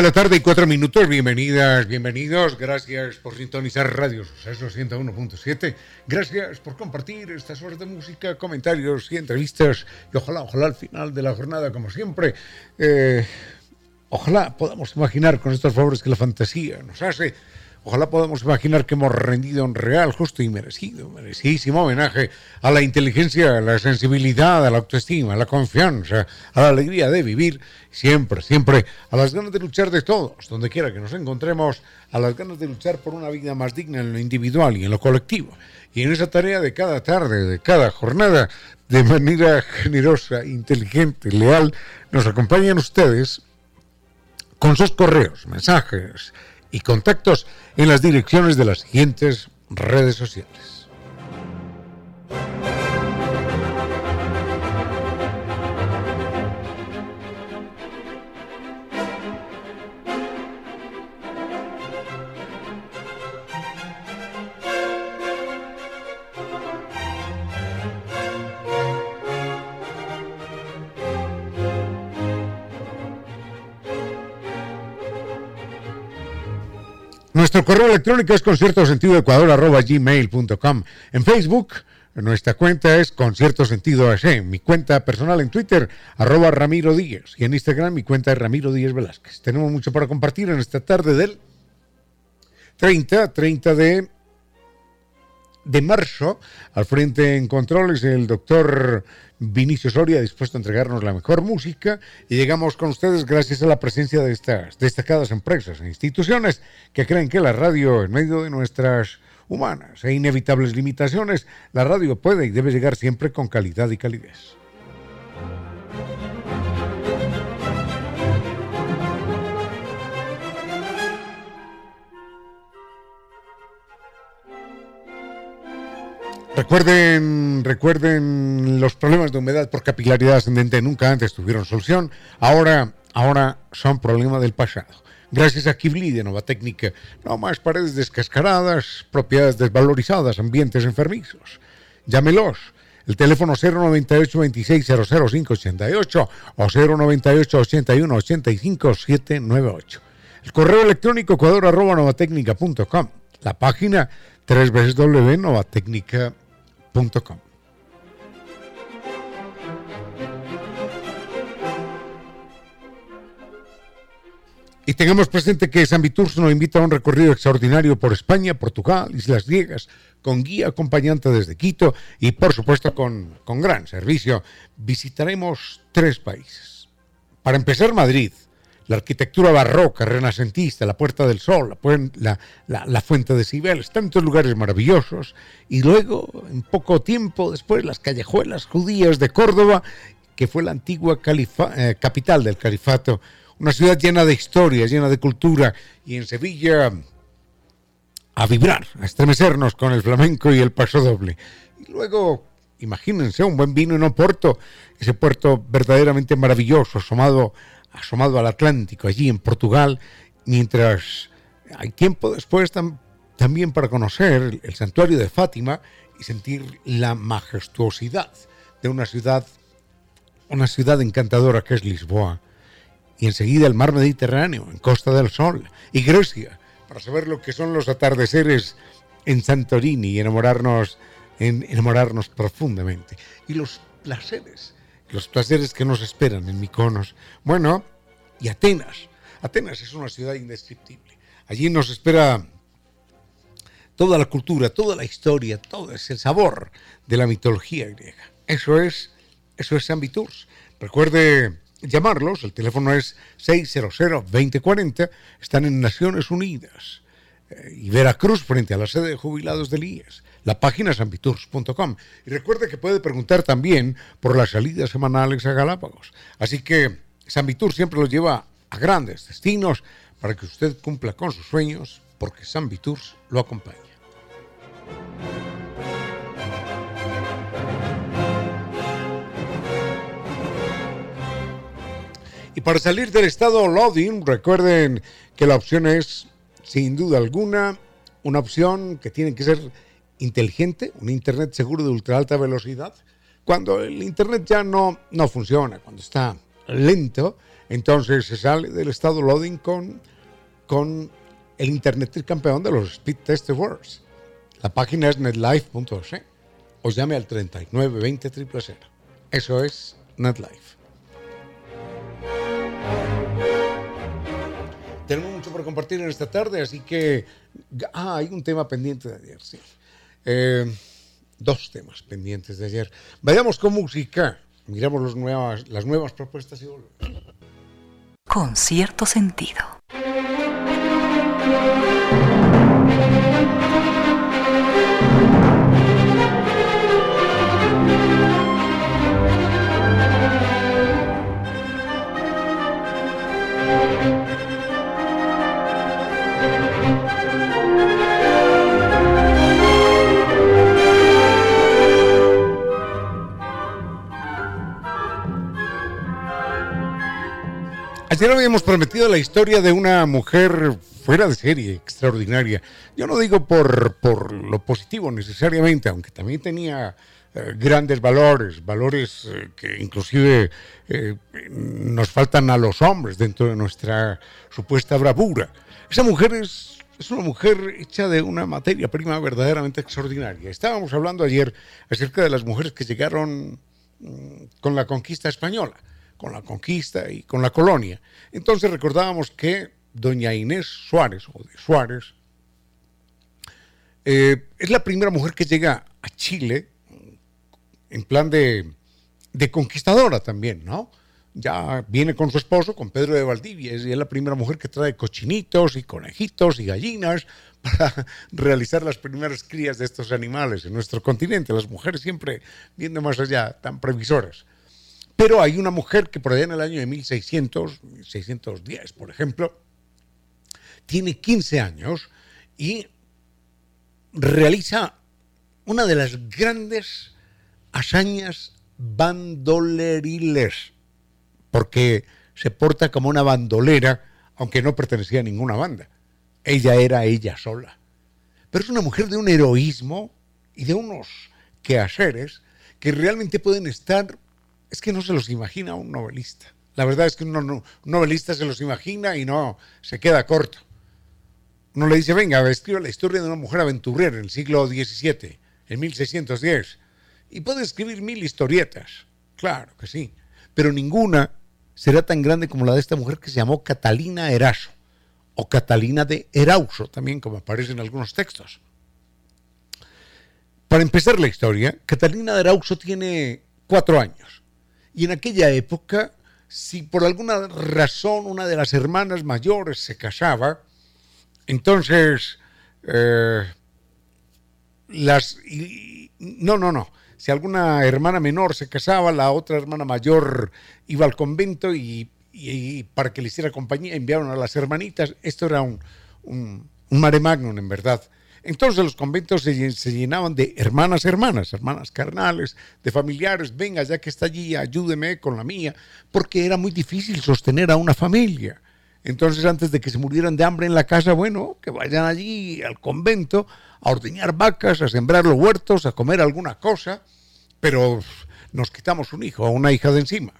De la tarde y 4 minutos. Bienvenidas, bienvenidos. Gracias por sintonizar Radio Suceso 101.7. Gracias por compartir estas horas de música, comentarios y entrevistas. Y ojalá, ojalá al final de la jornada, como siempre, eh, ojalá podamos imaginar con estos favores que la fantasía nos hace Ojalá podamos imaginar que hemos rendido un real, justo y merecido, merecidísimo homenaje a la inteligencia, a la sensibilidad, a la autoestima, a la confianza, a la alegría de vivir, siempre, siempre, a las ganas de luchar de todos, donde quiera que nos encontremos, a las ganas de luchar por una vida más digna en lo individual y en lo colectivo. Y en esa tarea de cada tarde, de cada jornada, de manera generosa, inteligente, leal, nos acompañan ustedes con sus correos, mensajes, y contactos en las direcciones de las siguientes redes sociales. Nuestro correo electrónico es concierto sentido gmail.com. En Facebook, nuestra cuenta es concierto sentido Mi cuenta personal en Twitter, arroba Ramiro. Y en Instagram, mi cuenta es Ramiro Díaz Velázquez. Tenemos mucho para compartir en esta tarde del 30, 30 de, de marzo. Al frente en controles el doctor Vinicio Soria dispuesto a entregarnos la mejor música y llegamos con ustedes gracias a la presencia de estas destacadas empresas e instituciones que creen que la radio, en medio de nuestras humanas e inevitables limitaciones, la radio puede y debe llegar siempre con calidad y calidez. Recuerden, recuerden los problemas de humedad por capilaridad ascendente nunca antes tuvieron solución. Ahora, ahora son problemas del pasado. Gracias a Kibli de Nova Técnica, no más paredes descascaradas, propiedades desvalorizadas, ambientes enfermizos. Llámelos. El teléfono 098 26 588 o 098 81 85 798. El correo electrónico ecuador arroba. La página y tengamos presente que San Viturso nos invita a un recorrido extraordinario por España, Portugal, Islas Griegas, con guía acompañante desde Quito y por supuesto con, con gran servicio. Visitaremos tres países. Para empezar, Madrid, la arquitectura barroca, renacentista, la Puerta del Sol, la, Fuente de Cibeles, tantos lugares maravillosos. Y luego, en poco tiempo después, las callejuelas judías de Córdoba, que fue la antigua eh, capital del califato, una ciudad llena de historia, llena de cultura, y en Sevilla a vibrar, a estremecernos con el flamenco y el paso doble. Y luego, imagínense, un buen vino en Oporto, ese puerto verdaderamente maravilloso, asomado asomado al Atlántico, allí en Portugal, mientras hay tiempo después también para conocer el santuario de Fátima y sentir la majestuosidad de una ciudad, una ciudad encantadora que es Lisboa. Y enseguida el mar Mediterráneo, en Costa del Sol, y Grecia, para saber lo que son los atardeceres en Santorini y enamorarnos, enamorarnos profundamente. Y los placeres los placeres que nos esperan en Miconos. Bueno, y Atenas. Atenas es una ciudad indescriptible. Allí nos espera toda la cultura, toda la historia, todo ese sabor de la mitología griega. Eso es, eso es San Recuerde llamarlos, el teléfono es 600-2040, están en Naciones Unidas eh, y Veracruz frente a la sede de jubilados del IES. La página es ambitours.com. Y recuerde que puede preguntar también por las salidas semanales a Galápagos. Así que San siempre lo lleva a grandes destinos para que usted cumpla con sus sueños, porque San lo acompaña. Y para salir del estado loading, recuerden que la opción es, sin duda alguna, una opción que tiene que ser inteligente, un Internet seguro de ultra alta velocidad. Cuando el Internet ya no, no funciona, cuando está lento, entonces se sale del estado loading con, con el Internet campeón de los Speed Test Awards. La página es netlife.es o llame al 3920 000. Eso es NetLife. Tenemos mucho por compartir en esta tarde, así que ah, hay un tema pendiente de ayer, sí. Eh, dos temas pendientes de ayer. Vayamos con música. Miramos las nuevas propuestas y volvemos. Con cierto sentido. Ayer habíamos prometido la historia de una mujer fuera de serie, extraordinaria. Yo no digo por, por lo positivo necesariamente, aunque también tenía eh, grandes valores, valores eh, que inclusive eh, nos faltan a los hombres dentro de nuestra supuesta bravura. Esa mujer es, es una mujer hecha de una materia prima verdaderamente extraordinaria. Estábamos hablando ayer acerca de las mujeres que llegaron mm, con la conquista española con la conquista y con la colonia. Entonces recordábamos que doña Inés Suárez, o de Suárez, eh, es la primera mujer que llega a Chile en plan de, de, conquistadora también, ¿no? Ya viene con su esposo, con Pedro de Valdivia, y es la primera mujer que trae cochinitos y conejitos y gallinas para realizar las primeras crías de estos animales en nuestro continente. Las mujeres siempre viendo más allá, tan previsoras. Pero hay una mujer que por allá en el año de 1600, 1610, por ejemplo, tiene 15 años y realiza una de las grandes hazañas bandoleriles, porque se porta como una bandolera, aunque no pertenecía a ninguna banda. Ella era ella sola. Pero es una mujer de un heroísmo y de unos quehaceres que realmente pueden estar es que no se los imagina un novelista. La verdad es que un, novelista se los imagina y no se queda corto. Uno le dice, venga, escriba la historia de una mujer aventurera en el siglo XVII, en 1610. Y puede escribir mil historietas, claro que sí, pero ninguna será tan grande como la de esta mujer que se llamó Catalina Eraso, o Catalina de Erauso, también como aparece en algunos textos. Para empezar la historia, Catalina de Erauso tiene cuatro años. Y en aquella época, si por alguna razón una de las hermanas mayores se casaba, entonces eh, las... no, no, no. Si alguna hermana menor se casaba, la otra hermana mayor iba al convento y, para que le hiciera compañía enviaron a las hermanitas. Esto era un, un, mare magnum, en verdad. Entonces los conventos se, llenaban de hermanas, hermanas, hermanas carnales, de familiares, venga, ya que está allí, ayúdeme con la mía, porque era muy difícil sostener a una familia. Entonces, antes de que se murieran de hambre en la casa, bueno, que vayan allí al convento a ordeñar vacas, a sembrar los huertos, a comer alguna cosa, pero nos quitamos un hijo o una hija de encima.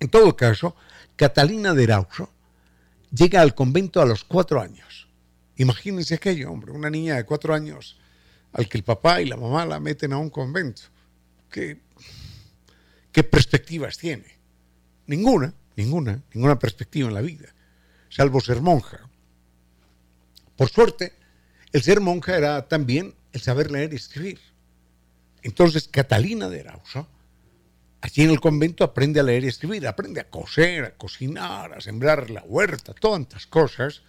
En todo caso, Catalina de Erauso llega al convento a los cuatro años Imagínense aquello, hombre, una niña de cuatro años al que el papá y la mamá la meten a un convento. ¿Qué, perspectivas tiene? Ninguna, ninguna, ninguna perspectiva en la vida, salvo ser monja. Por suerte, el ser monja era también el saber leer y escribir. Entonces Catalina de Erauso, allí en el convento, aprende a leer y escribir, aprende a coser, a cocinar, a sembrar la huerta, tantas cosas,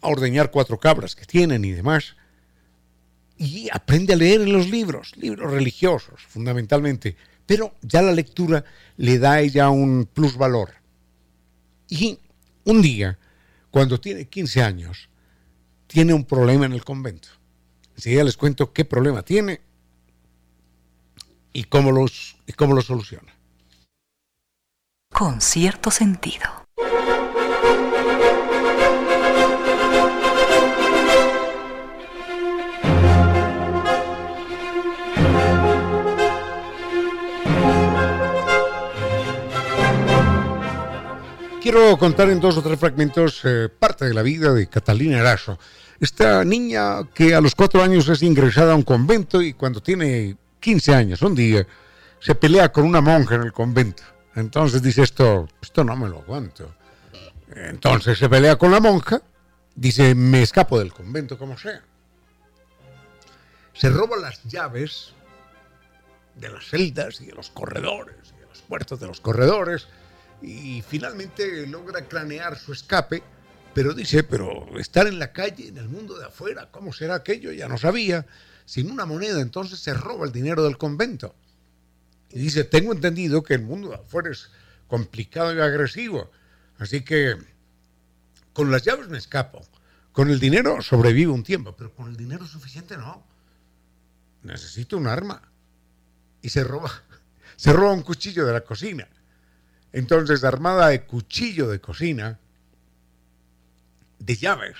a ordeñar cuatro cabras que tienen y demás. Y aprende a leer en los libros, libros religiosos fundamentalmente, pero ya la lectura le da a ella un plusvalor. Y un día, cuando tiene 15 años, tiene un problema en el convento. Enseguida les cuento qué problema tiene y cómo, y cómo lo soluciona. Con cierto sentido. Quiero contar en dos o tres fragmentos eh, parte de la vida de Catalina Eraso. Esta niña que a los cuatro años es ingresada a un convento y cuando tiene 15 años, un día, se pelea con una monja en el convento. Entonces dice esto, esto no me lo aguanto. Entonces se pelea con la monja, dice, me escapo del convento como sea. Se roba las llaves de las celdas y de los corredores, y de las puertas de los corredores, y finalmente logra cranear su escape, pero dice, pero estar en la calle, en el mundo de afuera, ¿cómo será aquello? Ya no sabía sin una moneda, entonces se roba el dinero del convento. Y dice, tengo entendido que el mundo de afuera es complicado y agresivo, así que con las llaves me escapo. Con el dinero sobrevivo un tiempo, pero con el dinero suficiente no. Necesito un arma. Y se roba, se roba un cuchillo de la cocina. Entonces, armada de cuchillo de cocina, de llaves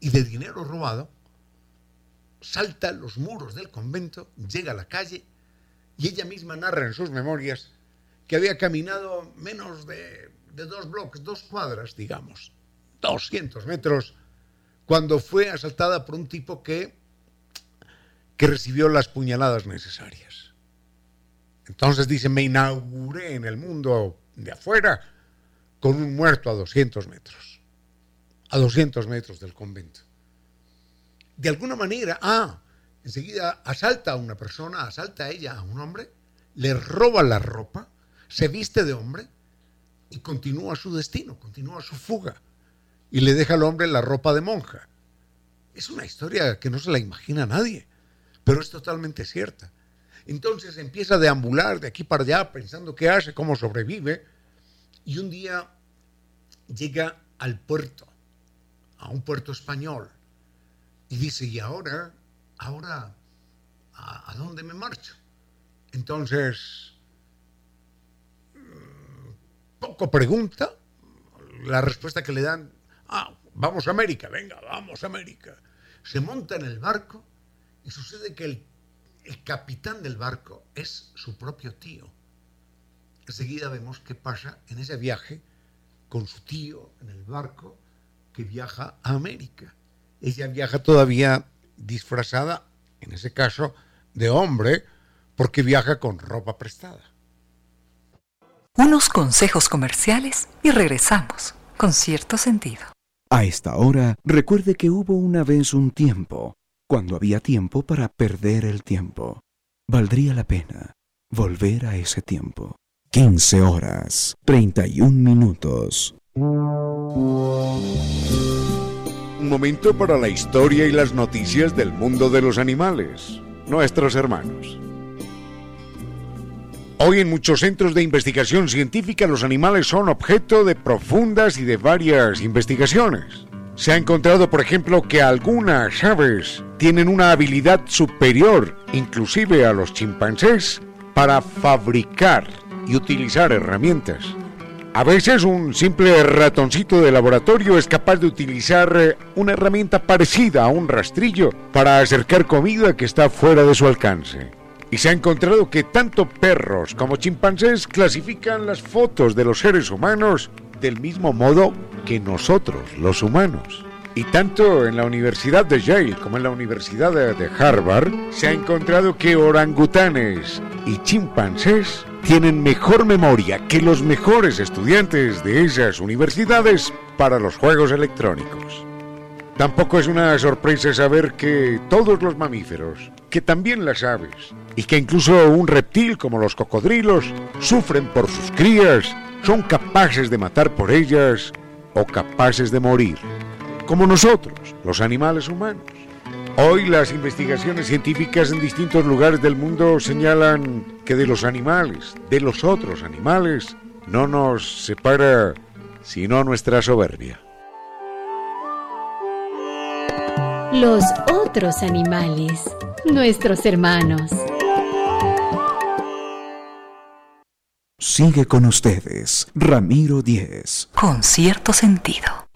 y de dinero robado, salta los muros del convento, llega a la calle y ella misma narra en sus memorias que había caminado menos de, dos bloques, dos cuadras, digamos, 200 metros, cuando fue asaltada por un tipo que, que recibió las puñaladas necesarias. Entonces dice, me inauguré en el mundo de afuera con un muerto a 200 metros, a 200 metros del convento de alguna manera, ah, enseguida asalta a una persona, asalta a ella, a un hombre, le roba la ropa, se viste de hombre y continúa su destino, continúa su fuga y le deja al hombre la ropa de monja. Es una historia que no se la imagina nadie, pero es totalmente cierta. Entonces empieza a deambular de aquí para allá pensando qué hace, cómo sobrevive y un día llega al puerto, a un puerto español y dice, ¿y ahora? ¿Ahora a, dónde me marcho? Entonces, mm, poco pregunta, la respuesta que le dan, ah, vamos a América, venga, vamos a América. Se monta en el barco y sucede que el, el capitán del barco es su propio tío. Enseguida vemos qué pasa en ese viaje con su tío en el barco que viaja a América ella viaja todavía disfrazada, en ese caso, de hombre, porque viaja con ropa prestada. Unos consejos comerciales y regresamos con cierto sentido. A esta hora, recuerde que hubo una vez un tiempo, cuando había tiempo para perder el tiempo. Valdría la pena volver a ese tiempo. 15 horas, 31 minutos un momento para la historia y las noticias del mundo de los animales, nuestros hermanos. Hoy en muchos centros de investigación científica los animales son objeto de profundas y de varias investigaciones. Se ha encontrado, por ejemplo, que algunas aves tienen una habilidad superior, inclusive a los chimpancés, para fabricar y utilizar herramientas. A veces un simple ratoncito de laboratorio es capaz de utilizar eh, una herramienta parecida a un rastrillo para acercar comida que está fuera de su alcance. Y se ha encontrado que tanto perros como chimpancés clasifican las fotos de los seres humanos del mismo modo que nosotros, los humanos. Y tanto en la Universidad de Yale como en la Universidad de Harvard se ha encontrado que orangutanes y chimpancés tienen mejor memoria que los mejores estudiantes de esas universidades para los juegos electrónicos. Tampoco es una sorpresa saber que todos los mamíferos, que también las aves, y que incluso un reptil como los cocodrilos, sufren por sus crías, son capaces de matar por ellas o capaces de morir, como nosotros, los animales humanos. Hoy las investigaciones científicas en distintos lugares del mundo señalan que de los animales, de los otros animales, no nos separa sino nuestra soberbia. Los otros animales, nuestros hermanos. Sigue con ustedes, Ramiro Díez. Con cierto sentido.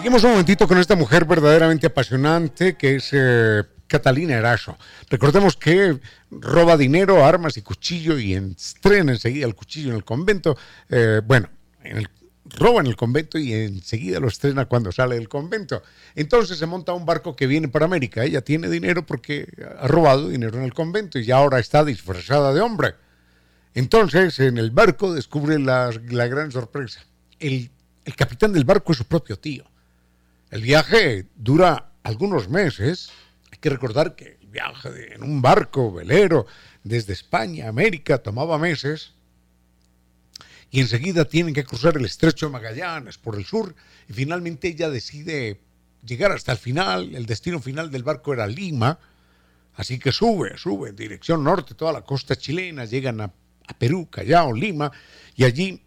Seguimos un momentito con esta mujer verdaderamente apasionante que es eh, Catalina Eraso. Recordemos que roba dinero, armas y cuchillo y estrena enseguida el cuchillo en el convento. Eh, bueno, roba en el convento y enseguida lo estrena cuando sale del convento. Entonces se monta un barco que viene para América. Ella tiene dinero porque ha robado dinero en el convento y ahora está disfrazada de hombre. Entonces en el barco descubre la, gran sorpresa. el capitán del barco es su propio tío. El viaje dura algunos meses. Hay que recordar que el viaje en un barco velero desde España a América tomaba meses. Y enseguida tienen que cruzar el estrecho de Magallanes por el sur. Y finalmente ella decide llegar hasta el final. El destino final del barco era Lima. Así que sube, sube en dirección norte, toda la costa chilena, llegan a, a Perú, Callao, Lima, y allí,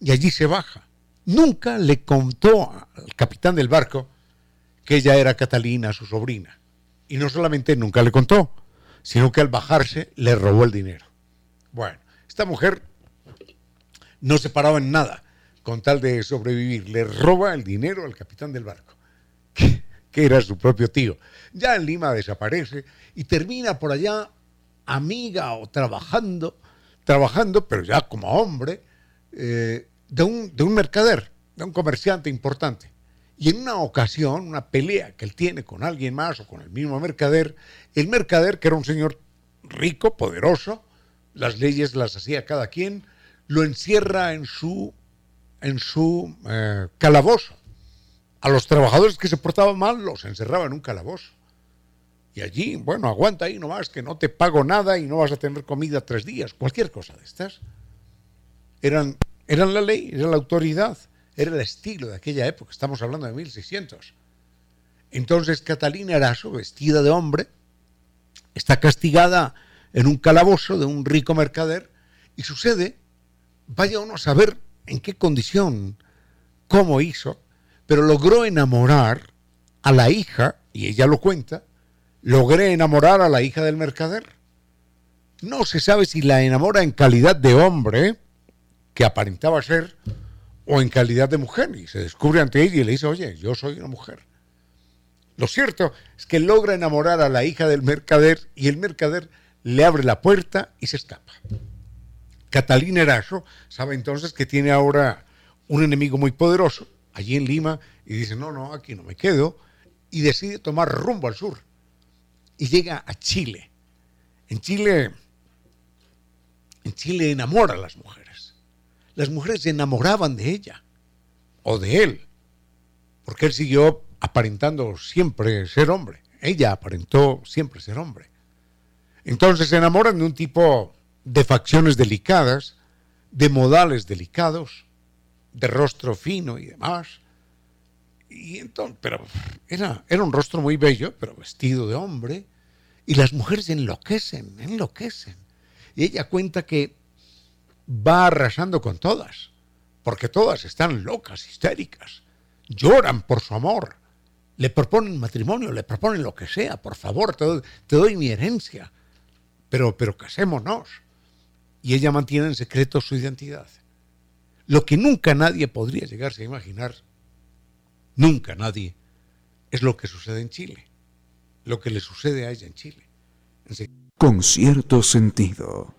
y allí se baja nunca le contó al capitán del barco que ella era Catalina, su sobrina. Y no solamente nunca le contó, sino que al bajarse le robó el dinero. Bueno, esta mujer no se paraba en nada con tal de sobrevivir. Le roba el dinero al capitán del barco, que, era su propio tío. Ya en Lima desaparece y termina por allá amiga o trabajando, trabajando, pero ya como hombre, eh, de un, de un mercader, de un comerciante importante. Y en una ocasión, una pelea que él tiene con alguien más o con el mismo mercader, el mercader, que era un señor rico, poderoso, las leyes las hacía cada quien, lo encierra en su, en su eh, calabozo. A los trabajadores que se portaban mal los encerraba en un calabozo. Y allí, bueno, aguanta ahí nomás que no te pago nada y no vas a tener comida tres días, cualquier cosa de estas. Eran era la ley, era la autoridad, era el estilo de aquella época, estamos hablando de 1600. Entonces Catalina Eraso, vestida de hombre, está castigada en un calabozo de un rico mercader y sucede, vaya uno a saber en qué condición, cómo hizo, pero logró enamorar a la hija, y ella lo cuenta, logré enamorar a la hija del mercader. No se sabe si la enamora en calidad de hombre, que aparentaba ser o en calidad de mujer y se descubre ante ella y le dice, oye, yo soy una mujer. Lo cierto es que logra enamorar a la hija del mercader y el mercader le abre la puerta y se escapa. Catalina Eraso sabe entonces que tiene ahora un enemigo muy poderoso allí en Lima y dice, no, no, aquí no me quedo y decide tomar rumbo al sur y llega a Chile. En Chile, en Chile enamora a las mujeres las mujeres se enamoraban de ella o de él, porque él siguió aparentando siempre ser hombre. Ella aparentó siempre ser hombre. Entonces se enamoran de un tipo de facciones delicadas, de modales delicados, de rostro fino y demás. Y entonces, pero era, era un rostro muy bello, pero vestido de hombre. Y las mujeres enloquecen, enloquecen. Y ella cuenta que va arrasando con todas, porque todas están locas, histéricas, lloran por su amor, le proponen matrimonio, le proponen lo que sea, por favor, te doy, mi herencia, pero, pero casémonos. Y ella mantiene en secreto su identidad. Lo que nunca nadie podría llegarse a imaginar, nunca nadie, es lo que sucede en Chile, lo que le sucede a ella en Chile. Con cierto sentido.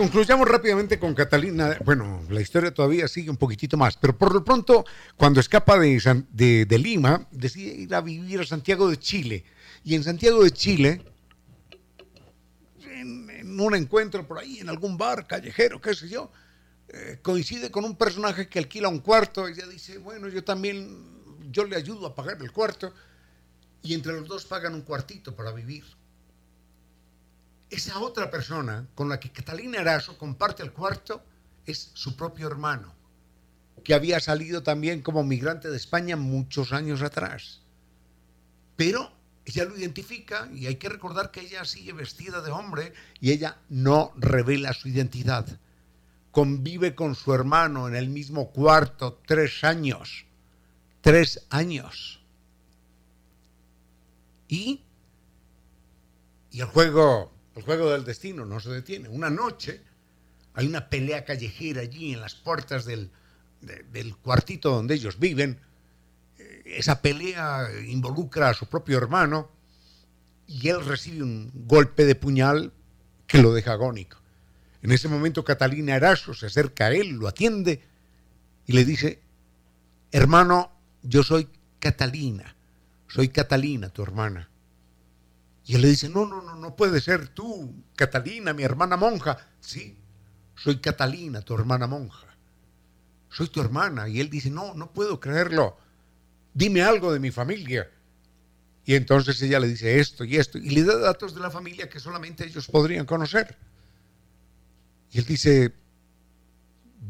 Concluyamos rápidamente con Catalina. Bueno, la historia todavía sigue un poquitito más, pero por lo pronto, cuando escapa de, de, Lima, decide ir a vivir a Santiago de Chile. Y en Santiago de Chile, en, un encuentro por ahí, en algún bar callejero, qué sé yo, eh, coincide con un personaje que alquila un cuarto. Ella dice, bueno, yo también, yo le ayudo a pagar el cuarto. Y entre los dos pagan un cuartito para vivir esa otra persona con la que Catalina Eraso comparte el cuarto es su propio hermano, que había salido también como migrante de España muchos años atrás. Pero ella lo identifica y hay que recordar que ella sigue vestida de hombre y ella no revela su identidad. Convive con su hermano en el mismo cuarto tres años. Tres años. Y, y el juego el juego del destino no se detiene. Una noche hay una pelea callejera allí en las puertas del, del cuartito donde ellos viven. Eh, esa pelea involucra a su propio hermano y él recibe un golpe de puñal que lo deja agónico. En ese momento Catalina Eraso se acerca a él, lo atiende y le dice, hermano, yo soy Catalina, soy Catalina, tu hermana. Y él le dice, no, no, no, no puede ser tú, Catalina, mi hermana monja. Sí, soy Catalina, tu hermana monja. Soy tu hermana. Y él dice, no, no puedo creerlo. Dime algo de mi familia. Y entonces ella le dice esto y esto. Y le da datos de la familia que solamente ellos podrían conocer. Y él dice,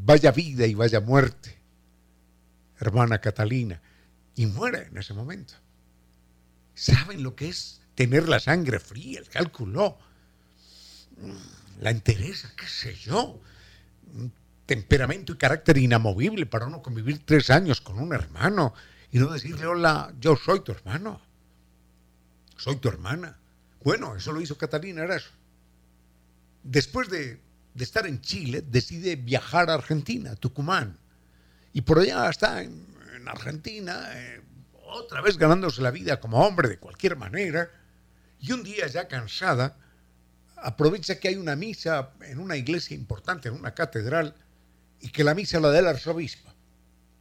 vaya vida y vaya muerte, hermana Catalina. Y muere en ese momento. ¿Saben lo que es tener la sangre fría, el cálculo, la entereza, qué sé yo, temperamento y carácter inamovible para no convivir tres años con un hermano y no decirle, hola, yo soy tu hermano, soy tu hermana. Bueno, eso lo hizo Catalina eso. Después de, estar en Chile, decide viajar a Argentina, Tucumán. Y por allá está en, Argentina, eh, otra vez ganándose la vida como hombre de cualquier manera y un día ya cansada, aprovecha que hay una misa en una iglesia importante, en una catedral, y que la misa la da el arzobispo.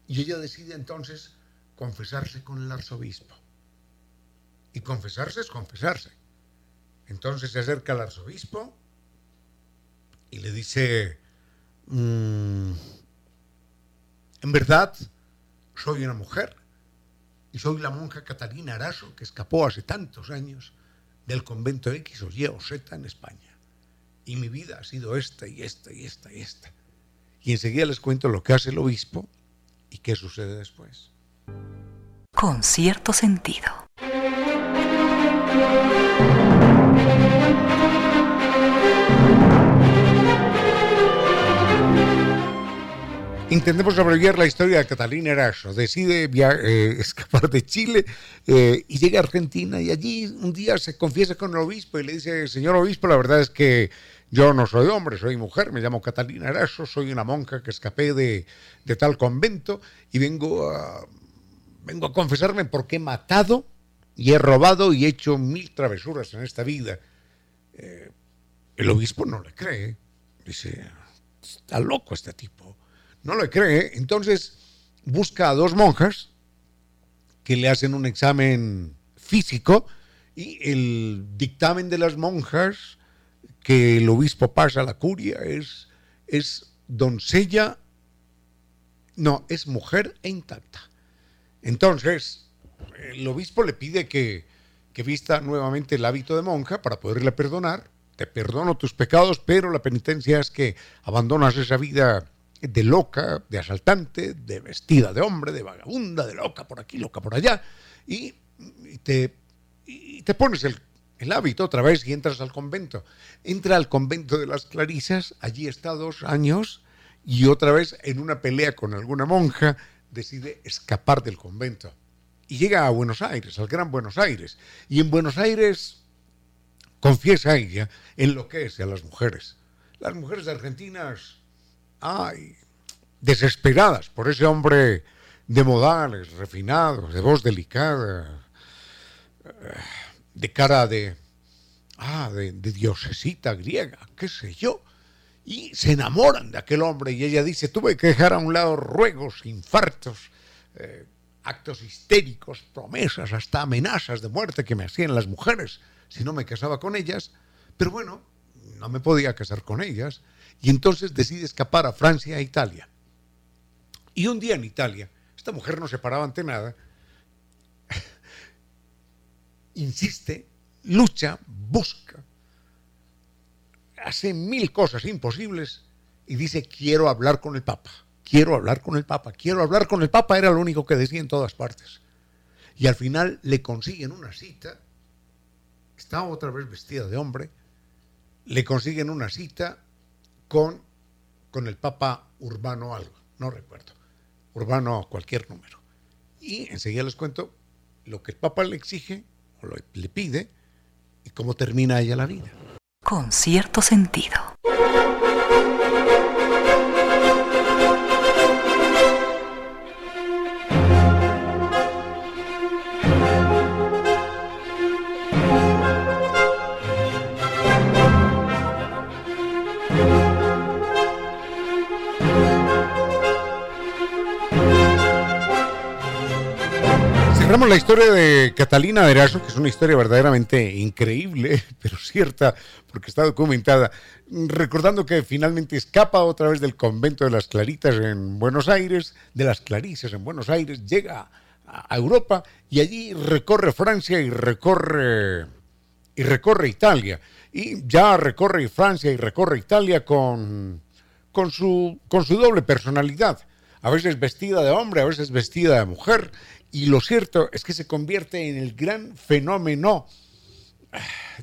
Y ella decide entonces confesarse con el arzobispo. Y confesarse es confesarse. Entonces se acerca al arzobispo y le dice, mm, en verdad, soy una mujer y soy la monja Catalina Araso que escapó hace tantos años del convento X o Y o Z en España. Y mi vida ha sido esta y esta y esta y esta. Y enseguida les cuento lo que hace el obispo y qué sucede después. Con cierto sentido. Intentemos abreviar la historia de Catalina Eraso. Decide eh, escapar de Chile eh, y llega a Argentina y allí un día se confiesa con el obispo y le dice, señor obispo, la verdad es que yo no soy hombre, soy mujer, me llamo Catalina Eraso, soy una monja que escapé de, tal convento y vengo a, vengo a confesarme porque he matado y he robado y he hecho mil travesuras en esta vida. Eh, el obispo no le cree, dice, está loco este tipo no lo cree. Entonces busca a dos monjas que le hacen un examen físico y el dictamen de las monjas que el obispo pasa a la curia es, es doncella, no, es mujer e intacta. Entonces, el obispo le pide que, que vista nuevamente el hábito de monja para poderle perdonar. Te perdono tus pecados, pero la penitencia es que abandonas esa vida de loca, de asaltante, de vestida de hombre, de vagabunda, de loca por aquí, loca por allá, y, te, te, pones el, el, hábito otra vez y entras al convento. Entra al convento de las Clarisas, allí está dos años, y otra vez en una pelea con alguna monja decide escapar del convento. Y llega a Buenos Aires, al Gran Buenos Aires, y en Buenos Aires confiesa ella en lo que es a las mujeres. Las mujeres argentinas ay, desesperadas por ese hombre de modales, refinados, de voz delicada, de cara de, ah, de, diosesita griega, qué sé yo. y se enamoran de aquel hombre y ella dice, tuve que dejar a un lado ruegos, infartos, eh, actos histéricos, promesas, hasta amenazas de muerte que me hacían las mujeres si no me casaba con ellas, pero bueno, no me podía casar con ellas y entonces decide escapar a Francia e Italia. Y un día en Italia, esta mujer no se paraba ante nada, insiste, lucha, busca, hace mil cosas imposibles y dice, quiero hablar con el Papa, quiero hablar con el Papa, quiero hablar con el Papa, era lo único que decía en todas partes. Y al final le consiguen una cita, está otra vez vestida de hombre, le consiguen una cita con, con el Papa Urbano algo, no recuerdo, Urbano cualquier número. Y enseguida les cuento lo que el Papa le exige o le pide y cómo termina ella la vida con cierto sentido. La historia de Catalina de Eraso, que es una historia verdaderamente increíble, pero cierta, porque está documentada, recordando que finalmente escapa otra vez del convento de las Claritas en Buenos Aires, de las Clarisas en Buenos Aires, llega a Europa y allí recorre Francia y recorre y recorre Italia. Y ya recorre Francia y recorre Italia con, con, su, con su doble personalidad. A veces vestida de hombre, a veces vestida de mujer y lo cierto es que se convierte en el gran fenómeno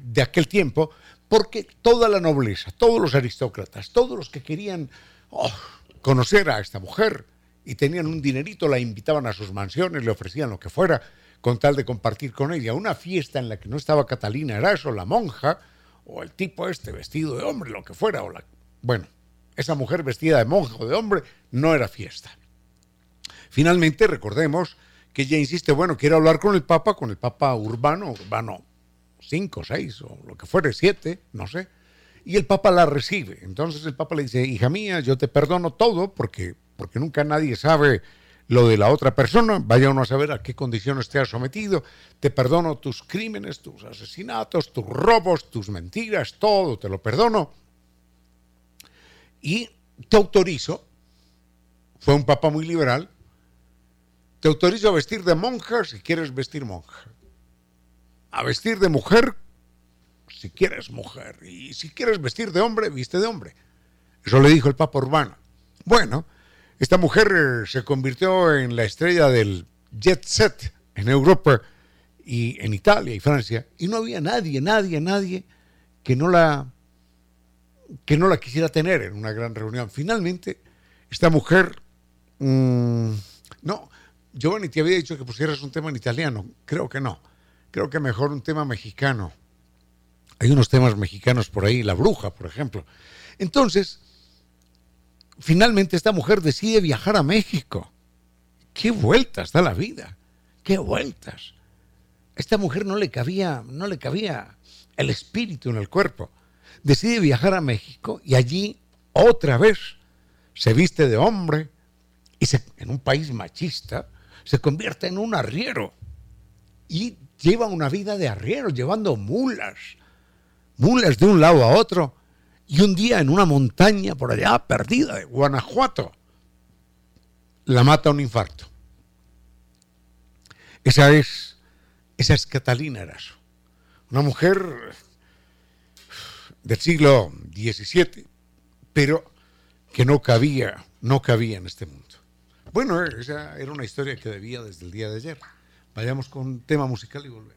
de aquel tiempo, porque toda la nobleza, todos los aristócratas, todos los que querían oh, conocer a esta mujer y tenían un dinerito, la invitaban a sus mansiones, le ofrecían lo que fuera, con tal de compartir con ella. Una fiesta en la que no estaba Catalina Eraso, la monja, o el tipo este vestido de hombre, lo que fuera, o la... Bueno, esa mujer vestida de monja o de hombre no era fiesta. Finalmente, recordemos que ella insiste, bueno, quiere hablar con el Papa, con el Papa Urbano, Urbano 5, 6 o lo que fuere, 7, no sé. Y el Papa la recibe. Entonces el Papa le dice, hija mía, yo te perdono todo porque, porque nunca nadie sabe lo de la otra persona, vaya uno a saber a qué condiciones te has sometido, te perdono tus crímenes, tus asesinatos, tus robos, tus mentiras, todo, te lo perdono. Y te autorizo, fue un papa muy liberal, te autorizo a vestir de monja si quieres vestir monja. A vestir de mujer si quieres mujer. Y si quieres vestir de hombre, viste de hombre. Eso le dijo el Papa Urbano. Bueno, esta mujer eh, se convirtió en la estrella del jet set en Europa y en Italia y Francia. Y no había nadie, nadie, nadie que no la, que no la quisiera tener en una gran reunión. Finalmente, esta mujer, mmm, no, Giovanni, te había dicho que pusieras un tema en italiano. Creo que no. Creo que mejor un tema mexicano. Hay unos temas mexicanos por ahí, La Bruja, por ejemplo. Entonces, finalmente esta mujer decide viajar a México. Qué vueltas da la vida. Qué vueltas. Esta mujer no le cabía, no le cabía el espíritu en el cuerpo. Decide viajar a México y allí otra vez se viste de hombre y se, en un país machista se convierte en un arriero y lleva una vida de arriero, llevando mulas, mulas de un lado a otro. Y un día en una montaña por allá perdida de Guanajuato, la mata un infarto. Esa es, esa es Catalina Eraso, una mujer del siglo XVII, pero que no cabía, no cabía en este mundo. Bueno, esa era una historia que debía desde el día de ayer. Vayamos con tema musical y volvemos.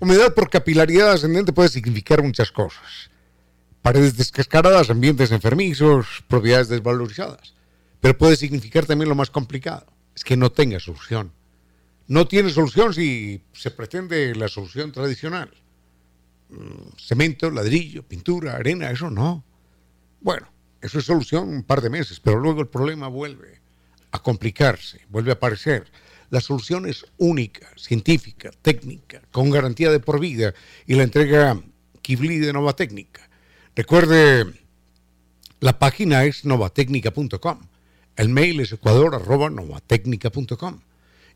Humedad por capilaridad ascendente puede significar muchas cosas. Paredes descascaradas, ambientes enfermizos, propiedades desvalorizadas. Pero puede significar también lo más complicado, es que no tenga solución. No tiene solución si se pretende la solución tradicional. Mm, cemento, ladrillo, pintura, arena, eso no. Bueno, eso es solución un par de meses, pero luego el problema vuelve a complicarse, vuelve a aparecer. La solución es única, científica, técnica, con garantía de por vida y la entrega Kibli de Nova Técnica. Recuerde, la página es novatecnica.com. El mail es ecuador.novatecnica.com.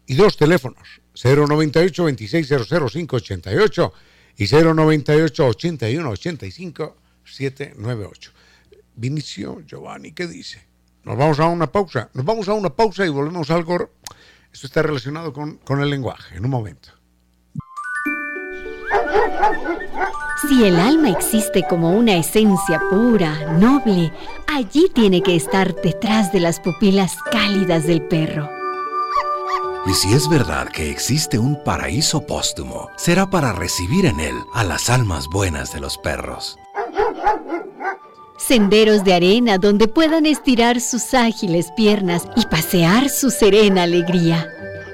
Y dos teléfonos, 098 2600588 y 098 81 85 798. Vinicio Giovanni, ¿qué dice? Nos vamos a una pausa. Nos vamos a una pausa y volvemos a algo. Esto está relacionado con, con el lenguaje, en un momento. Si el alma existe como una esencia pura, noble, allí tiene que estar detrás de las pupilas cálidas del perro. Y si es verdad que existe un paraíso póstumo, será para recibir en él a las almas buenas de los perros. Senderos de arena donde puedan estirar sus ágiles piernas y pasear su serena alegría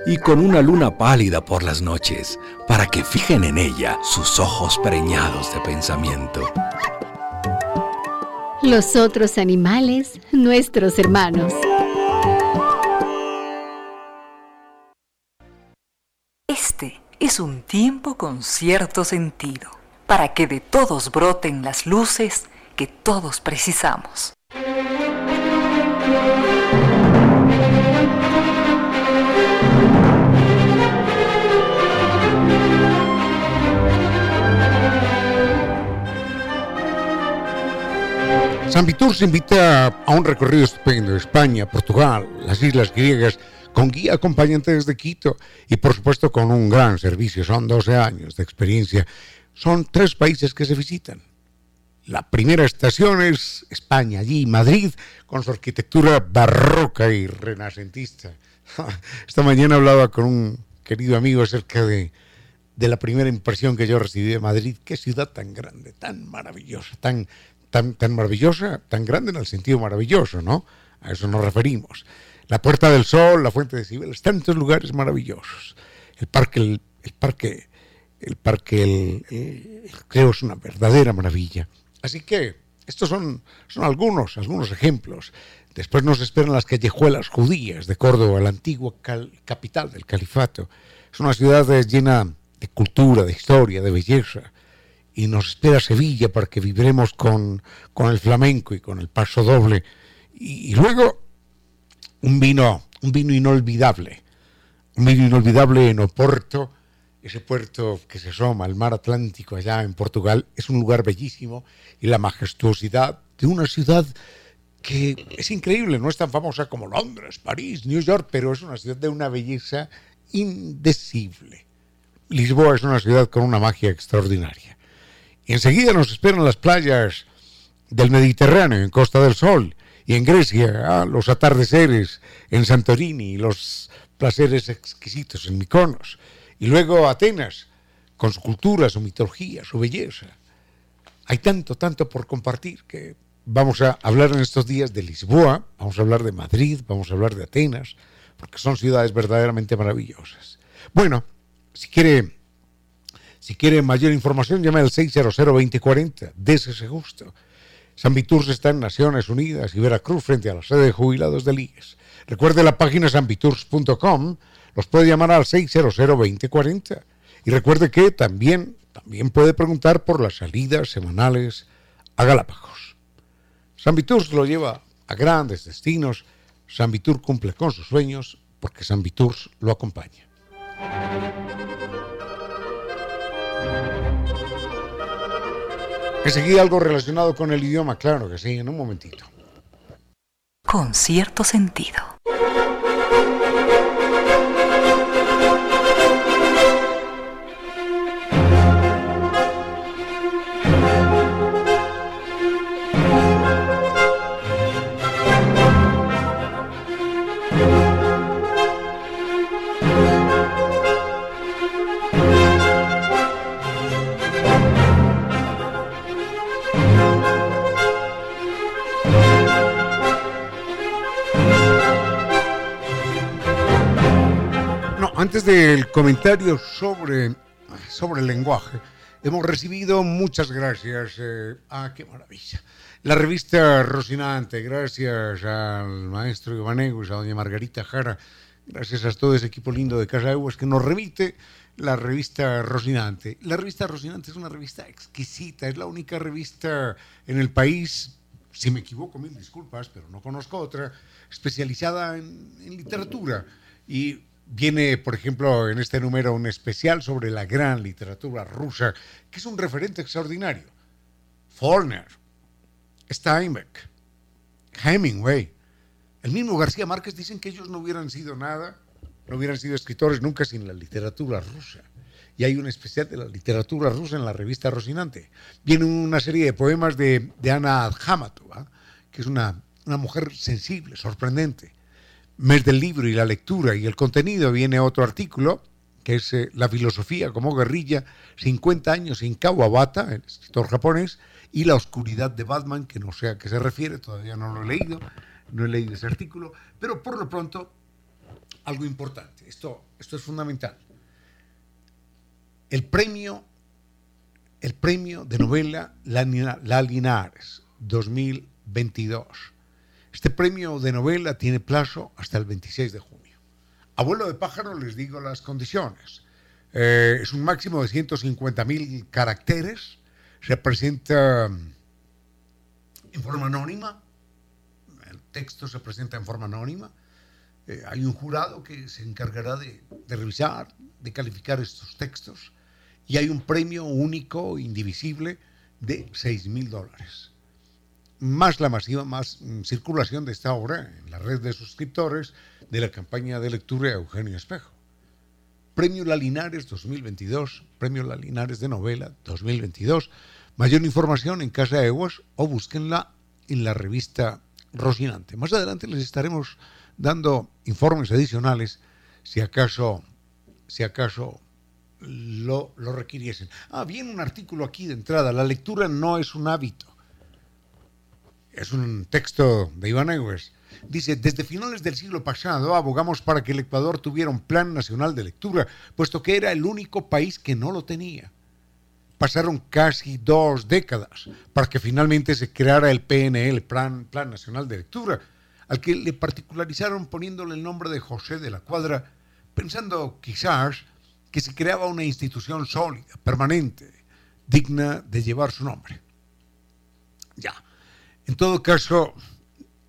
y con una luna pálida por las noches, para que fijen en ella sus ojos preñados de pensamiento. Los otros animales, nuestros hermanos. Este es un tiempo con cierto sentido, para que de todos broten las luces que todos precisamos. San Vitur se invita a un recorrido estupendo, España, Portugal, las islas griegas, con guía acompañante desde Quito y por supuesto con un gran servicio. Son 12 años de experiencia. Son tres países que se visitan. La primera estación es España, allí Madrid, con su arquitectura barroca y renacentista. Esta mañana hablaba con un querido amigo acerca de, de la primera impresión que yo recibí de Madrid. Qué ciudad tan grande, tan maravillosa, tan, tan, maravillosa, tan grande en el sentido maravilloso, ¿no? A eso nos referimos. La Puerta del Sol, la Fuente de Cibeles, tantos lugares maravillosos. El parque, el, parque, el parque, creo es una verdadera maravilla. Así que estos son, algunos, algunos ejemplos. Después nos esperan las callejuelas judías de Córdoba, la antigua capital del califato. Es una ciudad llena de cultura, de historia, de belleza y nos espera Sevilla para que vibremos con, con el flamenco y con el paso doble. Y, luego un vino, un vino inolvidable, un vino inolvidable en Oporto, ese puerto que se asoma al mar Atlántico allá en Portugal, es un lugar bellísimo y la majestuosidad de una ciudad que es increíble, no es tan famosa como Londres, París, New York, pero es una ciudad de una belleza indecible. Lisboa es una ciudad con una magia extraordinaria. Y enseguida nos esperan las playas del Mediterráneo, en Costa del Sol, y en Grecia, ah, los atardeceres en Santorini, los placeres exquisitos en Mykonos, y luego Atenas, con su cultura, su mitología, su belleza. Hay tanto, tanto por compartir que vamos a hablar en estos días de Lisboa, vamos a hablar de Madrid, vamos a hablar de Atenas, porque son ciudades verdaderamente maravillosas. Bueno, si quiere si quiere mayor información, llame al 600-2040. Dese ese gusto. San Viturs está en Naciones Unidas y Veracruz frente a la sede de jubilados del IES. Recuerde la página sanviturs.com. Los puede llamar al 600-2040. Y recuerde que también, también puede preguntar por las salidas semanales a Galápagos. San Viturs lo lleva a grandes destinos. San Viturs cumple con sus sueños porque San Viturs lo acompaña. Enseguida algo relacionado con el idioma, claro que sí, en un momentito. Con cierto sentido. Antes del comentario sobre, sobre el lenguaje, hemos recibido muchas gracias. Eh, ah, qué maravilla. La revista Rocinante, gracias al maestro Iván a doña Margarita Jara, gracias a todo ese equipo lindo de Casa Aguas que nos remite la revista Rocinante. La revista Rocinante es una revista exquisita, es la única revista en el país, si me equivoco, mil disculpas, pero no conozco otra, especializada en, en literatura. Y viene, por ejemplo, en este número un especial sobre la gran literatura rusa, que es un referente extraordinario. Faulkner, Steinbeck, Hemingway, el mismo García Márquez dicen que ellos no hubieran sido nada no hubieran sido escritores nunca sin la literatura rusa. Y hay un especial de la literatura rusa en la revista Rocinante. Viene una serie de poemas de, de Ana Adhamatova, que es una, una mujer sensible, sorprendente. Mes del libro y la lectura y el contenido viene otro artículo, que es eh, La filosofía como guerrilla, 50 años sin Kawabata, el escritor japonés, y La oscuridad de Batman, que no sé a qué se refiere, todavía no lo he leído, no he leído ese artículo, pero por lo pronto algo importante. Esto, esto es fundamental. El premio, el premio de novela La, La Linares 2022. Este premio de novela tiene plazo hasta el 26 de junio. Abuelo de pájaro les digo las condiciones. Eh, es un máximo de 150.000 caracteres. Se presenta en forma anónima. El texto se presenta en forma anónima eh, hay un jurado que se encargará de, revisar, de calificar estos textos y hay un premio único, indivisible, de 6 mil dólares. Más la masiva, más mm, circulación de esta obra en la red de suscriptores de la campaña de lectura de Eugenio Espejo. Premio Lalinares 2022, Premio Lalinares de Novela 2022. Mayor información en Casa de Eguas o búsquenla en la revista Rocinante. Más adelante les estaremos dando informes adicionales si acaso, si acaso lo, lo requiriesen. Ah, viene un artículo aquí de entrada. La lectura no es un hábito. Es un texto de Iván Egues. Dice, desde finales del siglo pasado abogamos para que el Ecuador tuviera un plan nacional de lectura, puesto que era el único país que no lo tenía. Pasaron casi dos décadas para que finalmente se creara el PNL, Plan, plan Nacional de Lectura, al que le particularizaron poniéndole el nombre de José de la Cuadra, pensando quizás que se creaba una institución sólida, permanente, digna de llevar su nombre. Ya, en todo caso,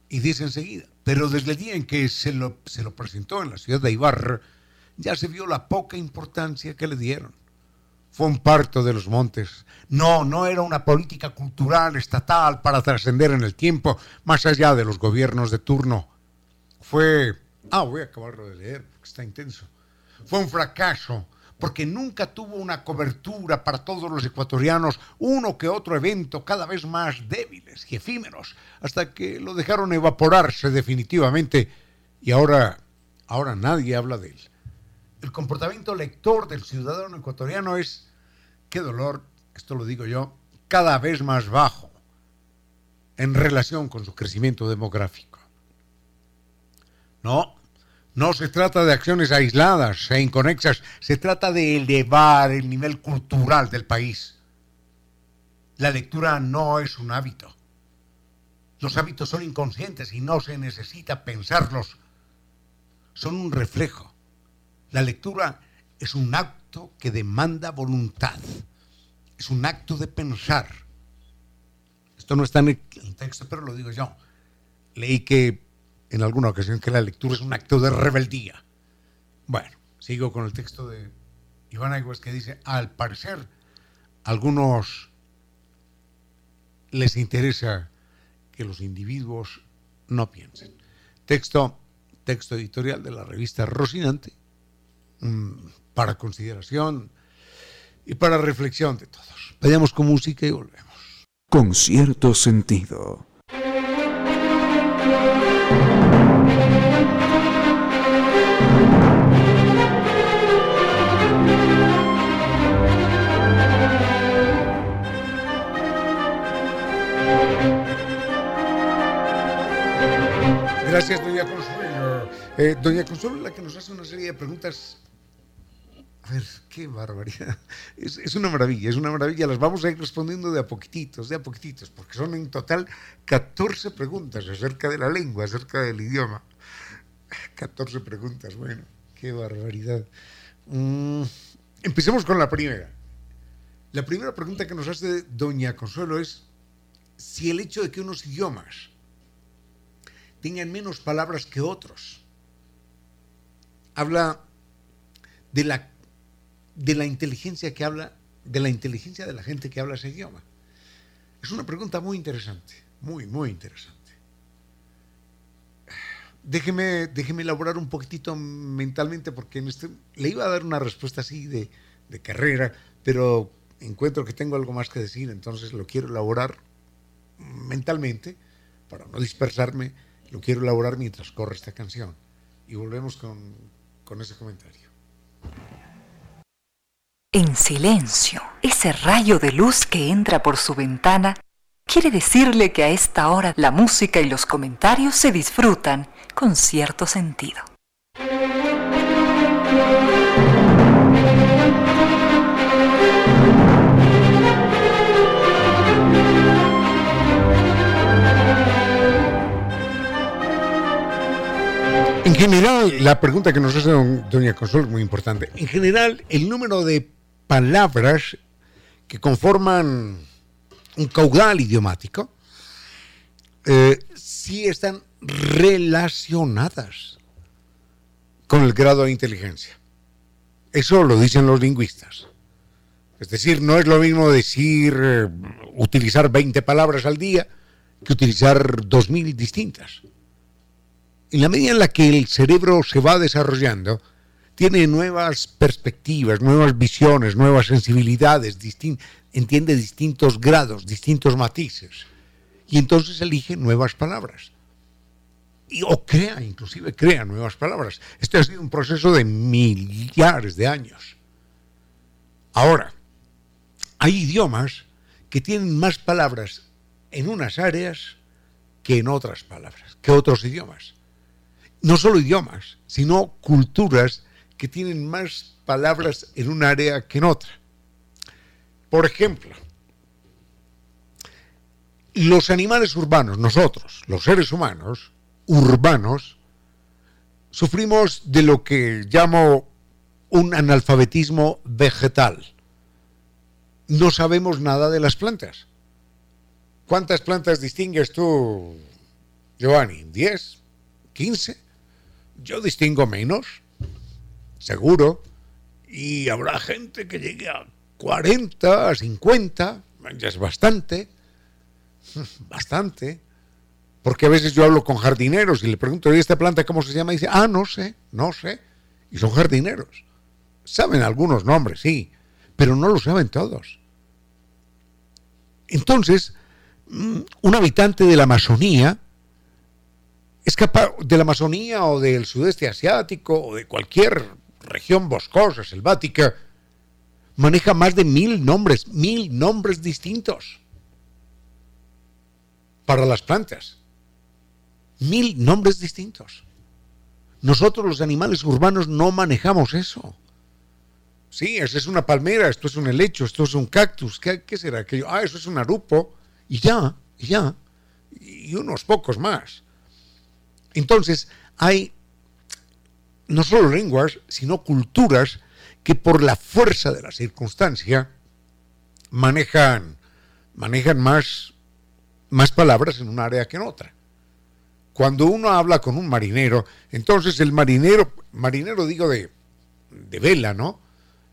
y dice enseguida, pero desde el día en que se lo, se lo presentó en la ciudad de Ibarra, ya se vio la poca importancia que le dieron fue un parto de los montes. No, no era una política cultural estatal para trascender en el tiempo, más allá de los gobiernos de turno. Fue... Ah, voy a acabarlo de leer, porque está intenso. Fue un fracaso, porque nunca tuvo una cobertura para todos los ecuatorianos, uno que otro evento cada vez más débiles y efímeros, hasta que lo dejaron evaporarse definitivamente y ahora, ahora nadie habla de él el comportamiento lector del ciudadano ecuatoriano es, qué dolor, esto lo digo yo, cada vez más bajo en relación con su crecimiento demográfico. No, no se trata de acciones aisladas e inconexas, se trata de elevar el nivel cultural del país. La lectura no es un hábito. Los hábitos son inconscientes y no se necesita pensarlos. Son un reflejo la lectura es un acto que demanda voluntad, es un acto de pensar. Esto no está en el texto, pero lo digo yo. Leí que en alguna ocasión que la lectura es un acto de rebeldía. Bueno, sigo con el texto de Iván Aguas que dice, al parecer, algunos les interesa que los individuos no piensen. Texto, texto editorial de la revista Rocinante, Mm, para consideración y para reflexión de todos. Vayamos con música y volvemos. Con cierto sentido. Eh, doña Consuelo, la que nos hace una serie de preguntas a ver, qué barbaridad. Es, una maravilla, es una maravilla. Las vamos a ir respondiendo de a poquititos, de a poquititos, porque son en total 14 preguntas acerca de la lengua, acerca del idioma. 14 preguntas, bueno, qué barbaridad. Mm, Empecemos con la primera. La primera pregunta que nos hace doña Consuelo es si el hecho de que unos idiomas tengan menos palabras que otros habla de la, de la inteligencia que habla, de la inteligencia de la gente que habla ese idioma. Es una pregunta muy interesante, muy, muy interesante. Déjeme, déjeme elaborar un poquitito mentalmente porque este, le iba a dar una respuesta así de, de carrera, pero encuentro que tengo algo más que decir, entonces lo quiero elaborar mentalmente para no dispersarme, lo quiero elaborar mientras corre esta canción. Y volvemos con, con ese comentario. En silencio, ese rayo de luz que entra por su ventana quiere decirle que a esta hora la música y los comentarios se disfrutan con cierto sentido. En general, la pregunta que nos hace doña Consuelo es muy importante. En general, el número de palabras que conforman un caudal idiomático eh, sí están relacionadas con el grado de inteligencia. Eso lo dicen los lingüistas. Es decir, no es lo mismo decir, eh, utilizar 20 palabras al día que utilizar 2.000 distintas en la medida en la que el cerebro se va desarrollando, tiene nuevas perspectivas, nuevas visiones, nuevas sensibilidades, entiende distintos grados, distintos matices. Y entonces elige nuevas palabras. Y, o crea, inclusive crea nuevas palabras. Este ha sido un proceso de millares de años. Ahora, hay idiomas que tienen más palabras en unas áreas que en otras palabras, que otros idiomas no solo idiomas, sino culturas que tienen más palabras en un área que en otra. Por ejemplo, los animales urbanos, nosotros, los seres humanos, urbanos, sufrimos de lo que llamo un analfabetismo vegetal. No sabemos nada de las plantas. ¿Cuántas plantas distingues tú, Giovanni? ¿10? ¿15? Yo distingo menos, seguro, y habrá gente que llegue a 40, a 50, ya es bastante, bastante, porque a veces yo hablo con jardineros y le pregunto, ¿y esta planta cómo se llama? Y dice, ah, no sé, no sé, y son jardineros. Saben algunos nombres, sí, pero no lo saben todos. Entonces, mm, un habitante de la Amazonía es capaz de la Amazonía o del sudeste asiático o de cualquier región boscosa, selvática, maneja más de mil nombres, mil nombres distintos para las plantas. Mil nombres distintos. Nosotros los animales urbanos no manejamos eso. Sí, eso es una palmera, esto es un helecho, esto es un cactus, ¿qué, qué será aquello? Ah, eso es un arupo, y ya, y ya, y unos pocos más. Entonces, hay no solo lenguas, sino culturas que por la fuerza de la circunstancia manejan, manejan más, más palabras en un área que en otra. Cuando uno habla con un marinero, entonces el marinero, marinero digo de, de vela, ¿no?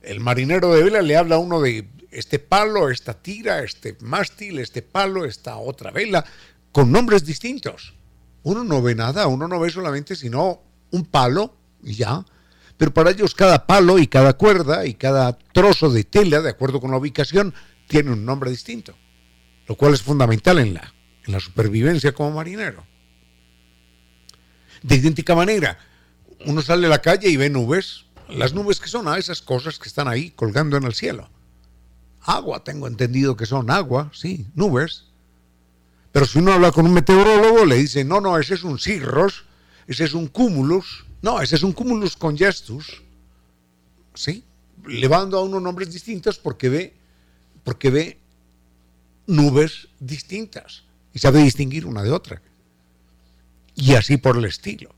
El marinero de vela le habla a uno de este palo, esta tira, este mástil, este palo, esta otra vela, con nombres distintos uno no ve nada, uno no ve solamente sino un palo y ya. Pero para ellos cada palo y cada cuerda y cada trozo de tela, de acuerdo con la ubicación, tiene un nombre distinto, lo cual es fundamental en la, en la supervivencia como marinero. De idéntica manera, uno sale a la calle y ve nubes. Las nubes que son a esas cosas que están ahí colgando en el cielo. Agua, tengo entendido que son agua, sí, nubes. Pero si uno habla con un meteorólogo, le dice, no, no, ese es un cirros, ese es un cumulus, no, ese es un cumulus congestus, ¿sí? Le a uno nombres distintos porque ve, porque ve nubes distintas y sabe distinguir una de otra. Y así por el estilo.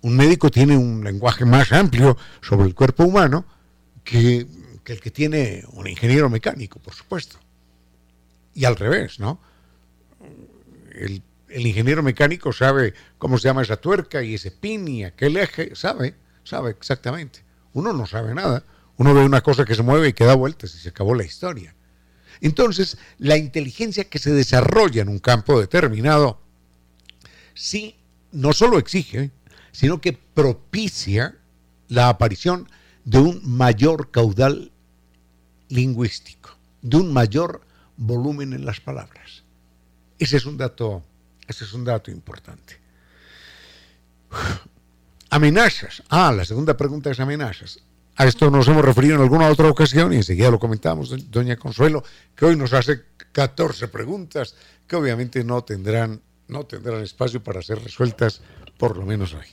Un médico tiene un lenguaje más amplio sobre el cuerpo humano que, el que tiene un ingeniero mecánico, por supuesto. Y al revés, ¿no? El, ingeniero mecánico sabe cómo se llama esa tuerca y ese pin y aquel eje, sabe, sabe exactamente. Uno no sabe nada. Uno ve una cosa que se mueve y que da vueltas y se acabó la historia. Entonces, la inteligencia que se desarrolla en un campo determinado, sí, no solo exige, sino que propicia la aparición de un mayor caudal lingüístico, de un mayor volumen en las palabras. Ese es un dato, ese es un dato importante. Amenazas. Ah, la segunda pregunta es amenazas. A esto nos hemos referido en alguna otra ocasión y enseguida lo comentamos, doña Consuelo, que hoy nos hace 14 preguntas que obviamente no tendrán, no tendrán espacio para ser resueltas, por lo menos hoy.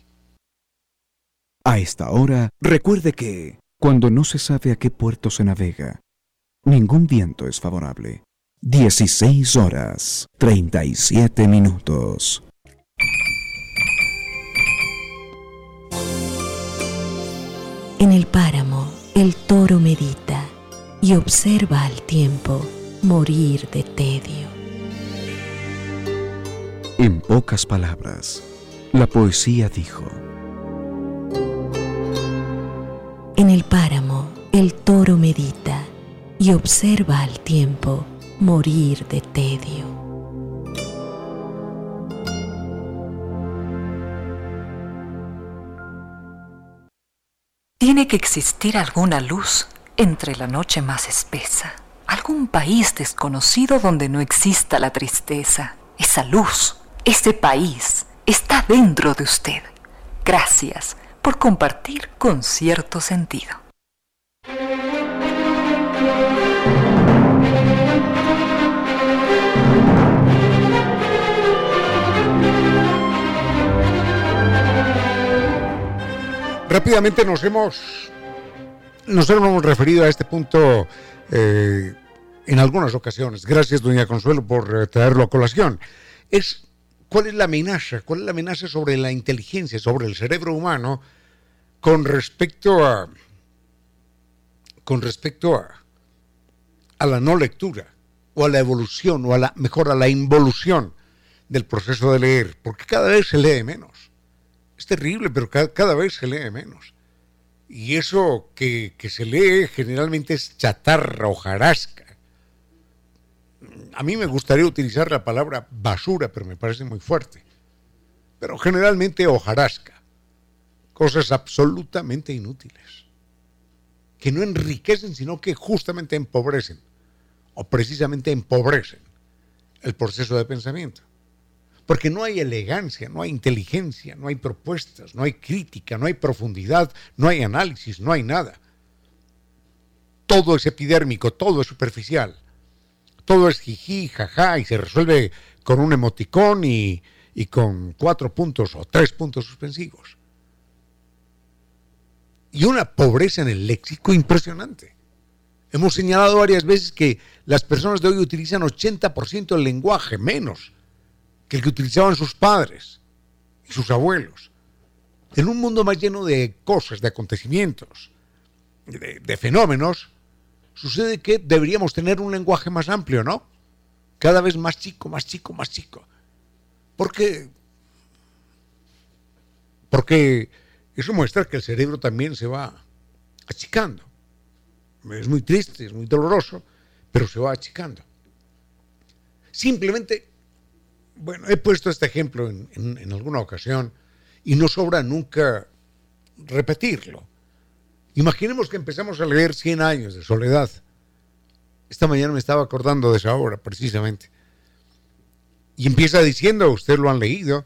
A esta hora, recuerde que, cuando no se sabe a qué puerto se navega, ningún viento es favorable. 16 horas, 37 minutos. En el páramo, el toro medita y observa al tiempo morir de tedio. En pocas palabras, la poesía dijo, En el páramo, el toro medita y observa al tiempo morir de tedio. Tiene que existir alguna luz entre la noche más espesa, algún país desconocido donde no exista la tristeza. Esa luz, ese país, está dentro de usted. Gracias por compartir con cierto sentido. Rápidamente nos hemos, nos hemos referido a este punto eh, en algunas ocasiones. Gracias, doña Consuelo, por eh, traerlo a colación. Es cuál es la amenaza, cuál es la amenaza sobre la inteligencia, sobre el cerebro humano con respecto a con respecto a, a la no lectura o a la evolución o a la mejor a la involución del proceso de leer, porque cada vez se lee menos. Es terrible, pero cada, vez se lee menos. Y eso que, se lee generalmente es chatarra, hojarasca. A mí me gustaría utilizar la palabra basura, pero me parece muy fuerte. Pero generalmente hojarasca. Cosas absolutamente inútiles. Que no enriquecen, sino que justamente empobrecen. O precisamente empobrecen el proceso de pensamiento. Porque no hay elegancia, no hay inteligencia, no hay propuestas, no hay crítica, no hay profundidad, no hay análisis, no hay nada. Todo es epidérmico, todo es superficial. Todo es jiji, jaja, y se resuelve con un emoticón y, y con cuatro puntos o tres puntos suspensivos. Y una pobreza en el léxico impresionante. Hemos señalado varias veces que las personas de hoy utilizan 80% del lenguaje, menos que el que utilizaban sus padres y sus abuelos. En un mundo más lleno de cosas, de acontecimientos, de, fenómenos, sucede que deberíamos tener un lenguaje más amplio, ¿no? Cada vez más chico, más chico, más chico. Porque, porque eso muestra que el cerebro también se va achicando. Es muy triste, es muy doloroso, pero se va achicando. Simplemente bueno, he puesto este ejemplo en, alguna ocasión y no sobra nunca repetirlo. Imaginemos que empezamos a leer 100 años de soledad. Esta mañana me estaba acordando de esa obra, precisamente. Y empieza diciendo, ustedes lo han leído,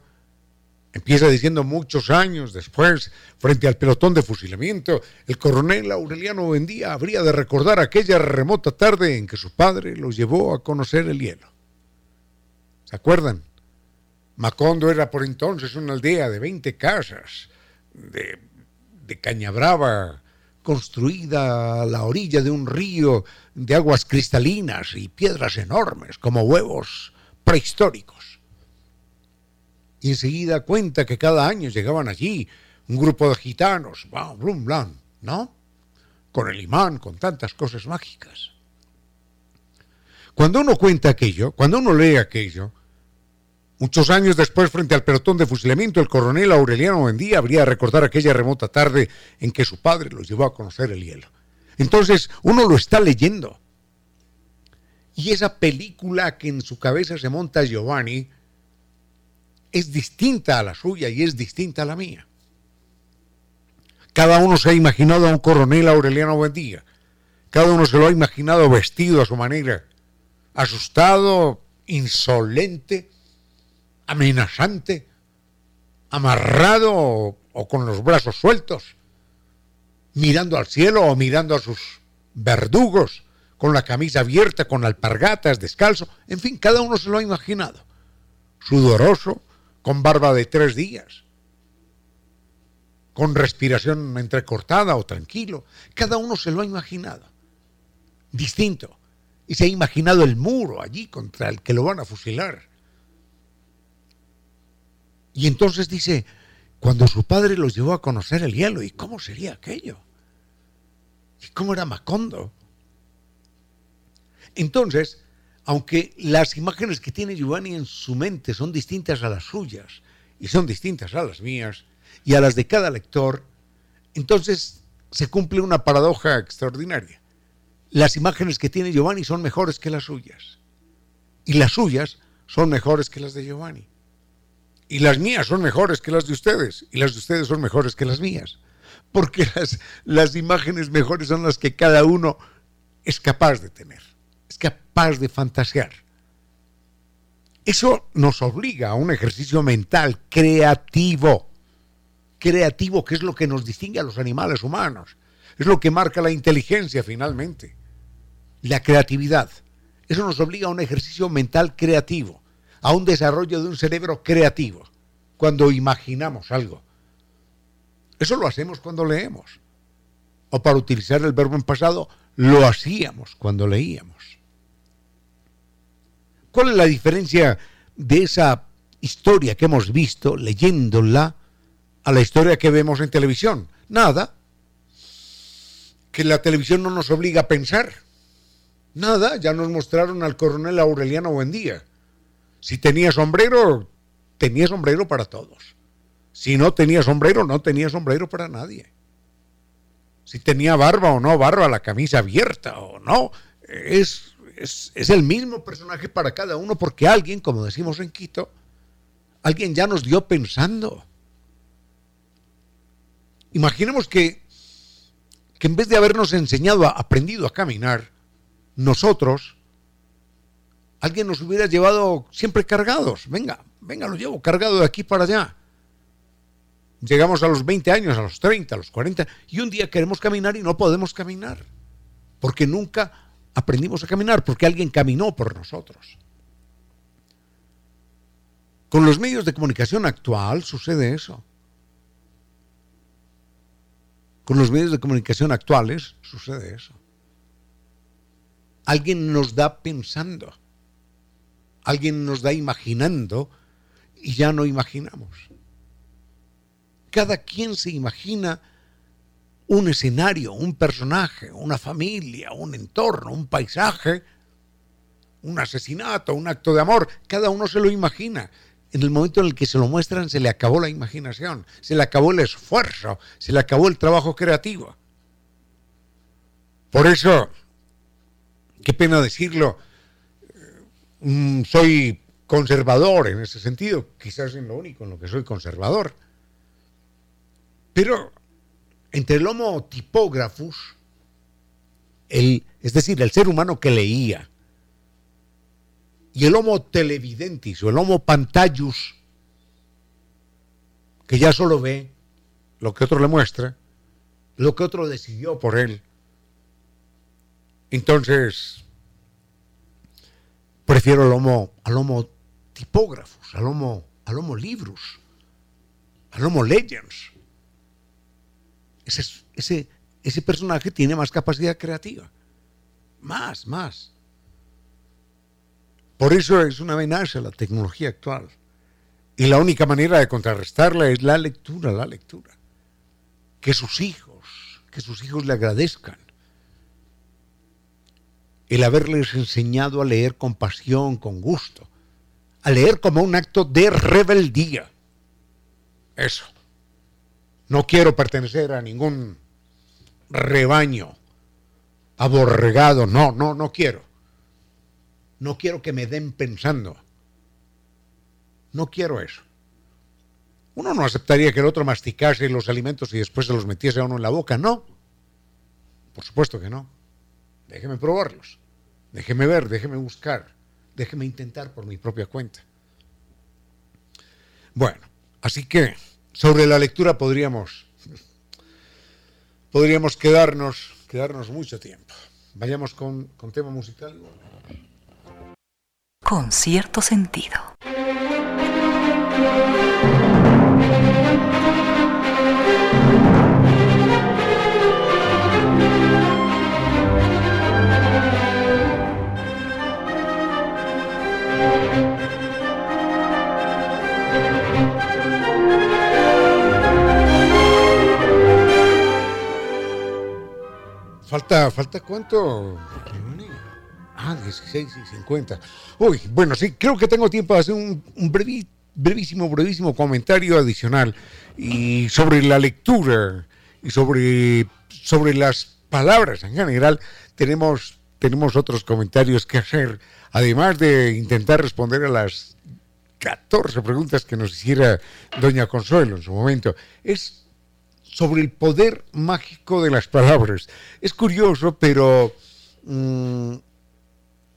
empieza diciendo muchos años después, frente al pelotón de fusilamiento, el coronel Aureliano Buendía habría de recordar aquella remota tarde en que su padre lo llevó a conocer el hielo. ¿Se acuerdan? Macondo era por entonces una aldea de 20 casas, de, de caña brava, construida a la orilla de un río de aguas cristalinas y piedras enormes como huevos prehistóricos. Y enseguida cuenta que cada año llegaban allí un grupo de gitanos, blum, ¿no? con el imán, con tantas cosas mágicas. Cuando uno cuenta aquello, cuando uno lee aquello, muchos años después, frente al pelotón de fusilamiento, el coronel Aureliano Buendía habría de recordar aquella remota tarde en que su padre los llevó a conocer el hielo. Entonces, uno lo está leyendo. Y esa película que en su cabeza se monta Giovanni es distinta a la suya y es distinta a la mía. Cada uno se ha imaginado a un coronel Aureliano Buendía. Cada uno se lo ha imaginado vestido a su manera, asustado, insolente, amenazante, amarrado o, con los brazos sueltos, mirando al cielo o mirando a sus verdugos, con la camisa abierta, con alpargatas, descalzo, en fin, cada uno se lo ha imaginado, sudoroso, con barba de tres días, con respiración entrecortada o tranquilo. Cada uno se lo ha imaginado. Distinto. Y se ha imaginado el muro allí contra el que lo van a fusilar. Y entonces dice, cuando su padre los llevó a conocer el hielo, ¿y cómo sería aquello? ¿Y cómo era Macondo? Entonces, aunque las imágenes que tiene Giovanni en su mente son distintas a las suyas y son distintas a las mías, y a las de cada lector, entonces se cumple una paradoja extraordinaria. Las imágenes que tiene Giovanni son mejores que las suyas. Y las suyas son mejores que las de Giovanni. Y las mías son mejores que las de ustedes. Y las de ustedes son mejores que las mías. Porque las, las imágenes mejores son las que cada uno es capaz de tener. Es capaz de fantasear. Eso nos obliga a un ejercicio mental creativo creativo, que es lo que nos distingue a los animales humanos. Es lo que marca la inteligencia finalmente. La creatividad. Eso nos obliga a un ejercicio mental creativo, a un desarrollo de un cerebro creativo, cuando imaginamos algo. Eso lo hacemos cuando leemos. O para utilizar el verbo en pasado, lo hacíamos cuando leíamos. ¿Cuál es la diferencia de esa historia que hemos visto leyéndola a la historia que vemos en televisión? Nada. Que la televisión no nos obliga a pensar. Nada, ya nos mostraron al coronel Aureliano Buendía. Si tenía sombrero, tenía sombrero para todos. Si no tenía sombrero, no tenía sombrero para nadie. Si tenía barba o no barba, la camisa abierta o no, es, es, es el mismo personaje para cada uno porque alguien, como decimos en Quito, alguien ya nos dio pensando. Imaginemos que, que en vez de habernos enseñado, a, aprendido a caminar, nosotros, alguien nos hubiera llevado siempre cargados. Venga, venga, lo llevo cargado de aquí para allá. Llegamos a los 20 años, a los 30, a los 40, y un día queremos caminar y no podemos caminar, porque nunca aprendimos a caminar, porque alguien caminó por nosotros. Con los medios de comunicación actual sucede eso. Con los medios de comunicación actuales sucede eso. Alguien nos da pensando, alguien nos da imaginando y ya no imaginamos. Cada quien se imagina un escenario, un personaje, una familia, un entorno, un paisaje, un asesinato, un acto de amor. Cada uno se lo imagina en el momento en el que se lo muestran se le acabó la imaginación, se le acabó el esfuerzo, se le acabó el trabajo creativo. Por eso, qué pena decirlo, mm, soy conservador en ese sentido, quizás es lo único en lo que soy conservador. Pero entre el homo tipógrafos, el, es decir, el ser humano que leía, y el Homo televidentis o el Homo pantallus, que ya solo ve lo que otro le muestra, lo que otro decidió por él. Entonces, prefiero al Homo, al tipógrafos, al Homo, al libros, al Homo legends. Ese, ese, ese personaje tiene más capacidad creativa. Más, más. Por eso es una amenaza la tecnología actual. Y la única manera de contrarrestarla es la lectura, la lectura. Que sus hijos, que sus hijos le agradezcan. El haberles enseñado a leer con pasión, con gusto, a leer como un acto de rebeldía. Eso. No quiero pertenecer a ningún rebaño aborregado. No, no, no quiero. No quiero que me den pensando. No quiero eso. Uno no aceptaría que el otro masticase los alimentos y después se los metiese a uno en la boca. No. Por supuesto que no. Déjeme probarlos. Déjeme ver, déjeme buscar. Déjeme intentar por mi propia cuenta. Bueno, así que sobre la lectura podríamos podríamos quedarnos quedarnos mucho tiempo. Vayamos con, con tema musical. Con cierto sentido. Falta, falta cuánto? Ah, 16 y 50. Uy, bueno, sí, creo que tengo tiempo de hacer un, brevísimo, brevísimo comentario adicional y sobre la lectura y sobre, sobre las palabras en general. Tenemos, tenemos otros comentarios que hacer, además de intentar responder a las 14 preguntas que nos hiciera doña Consuelo en su momento. Es sobre el poder mágico de las palabras. Es curioso, pero mm,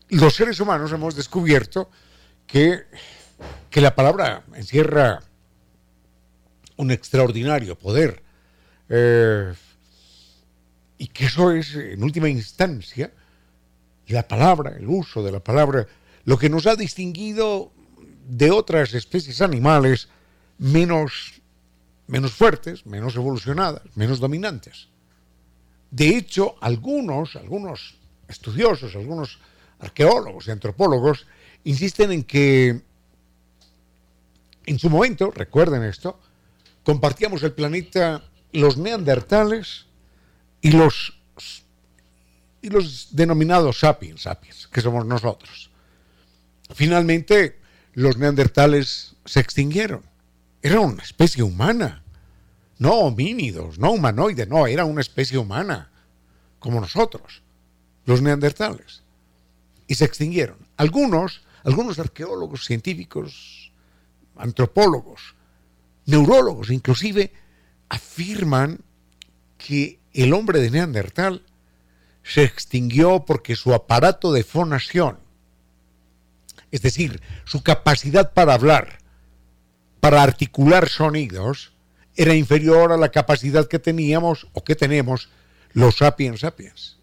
los seres humanos hemos descubierto que, que la palabra encierra un extraordinario poder. Eh, y que eso es, en última instancia, la palabra, el uso de la palabra, lo que nos ha distinguido de otras especies animales menos menos fuertes, menos evolucionadas, menos dominantes. De hecho, algunos, algunos estudiosos, algunos arqueólogos y antropólogos insisten en que en su momento, recuerden esto, compartíamos el planeta los neandertales y los y los denominados sapiens, sapiens, que somos nosotros. Finalmente, los neandertales se extinguieron era una especie humana. No homínidos, no humanoide, no, era una especie humana, como nosotros, los neandertales. Y se extinguieron. Algunos, algunos arqueólogos, científicos, antropólogos, neurólogos inclusive, afirman que el hombre de Neandertal se extinguió porque su aparato de fonación, es decir, su capacidad para hablar, para articular sonidos era inferior a la capacidad que teníamos o que tenemos los sapiens sapiens.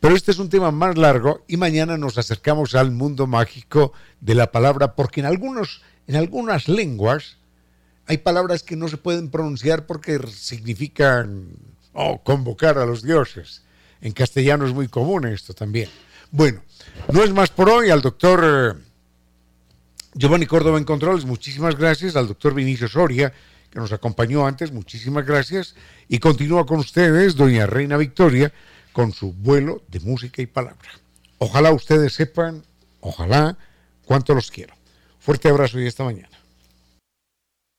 Pero este es un tema más largo y mañana nos acercamos al mundo mágico de la palabra porque en, algunos, en algunas lenguas hay palabras que no se pueden pronunciar porque significan oh, convocar a los dioses. En castellano es muy común esto también. Bueno, no es más por hoy. Al doctor eh, Giovanni Córdoba en Controles, muchísimas gracias. Al doctor Vinicio Soria, que nos acompañó antes, muchísimas gracias. Y continúa con ustedes, doña Reina Victoria, con su vuelo de música y palabra. Ojalá ustedes sepan, ojalá, cuánto los quiero. Fuerte abrazo y esta mañana.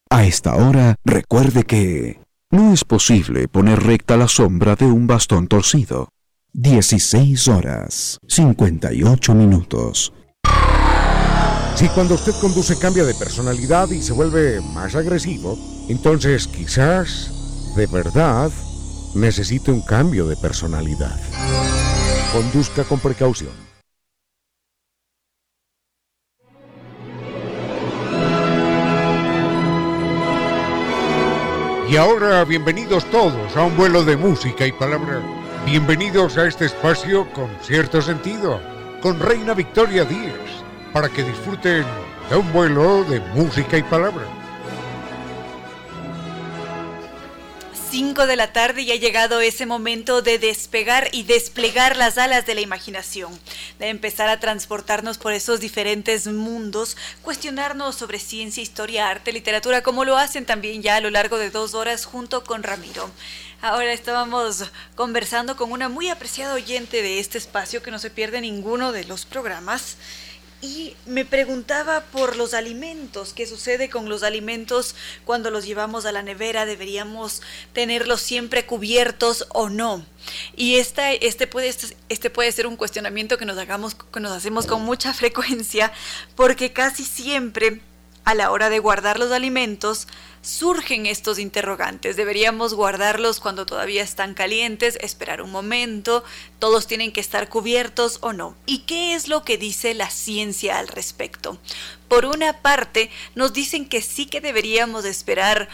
A esta hora, recuerde que no es posible poner recta la sombra de un bastón torcido. 16 horas, 58 minutos. Si cuando usted conduce cambia de personalidad y se vuelve más agresivo, entonces quizás, de verdad, necesite un cambio de personalidad. Conduzca con precaución. Y ahora bienvenidos todos a un vuelo de música y palabra. Bienvenidos a este espacio con cierto sentido, con Reina Victoria Díaz para que disfruten de un vuelo de música y palabra. 5 de la tarde y ha llegado ese momento de despegar y desplegar las alas de la imaginación, de empezar a transportarnos por esos diferentes mundos, cuestionarnos sobre ciencia, historia, arte, literatura, como lo hacen también ya a lo largo de dos horas junto con Ramiro. Ahora estábamos conversando con una muy apreciada oyente de este espacio que no se pierde ninguno de los programas y me preguntaba por los alimentos, qué sucede con los alimentos cuando los llevamos a la nevera, deberíamos tenerlos siempre cubiertos o no. Y esta, este, puede, este puede ser un cuestionamiento que nos, hagamos, que nos hacemos con mucha frecuencia, porque casi siempre a la hora de guardar los alimentos, surgen estos interrogantes. ¿Deberíamos guardarlos cuando todavía están calientes, esperar un momento? ¿Todos tienen que estar cubiertos o no? ¿Y qué es lo que dice la ciencia al respecto? Por una parte, nos dicen que sí que deberíamos esperar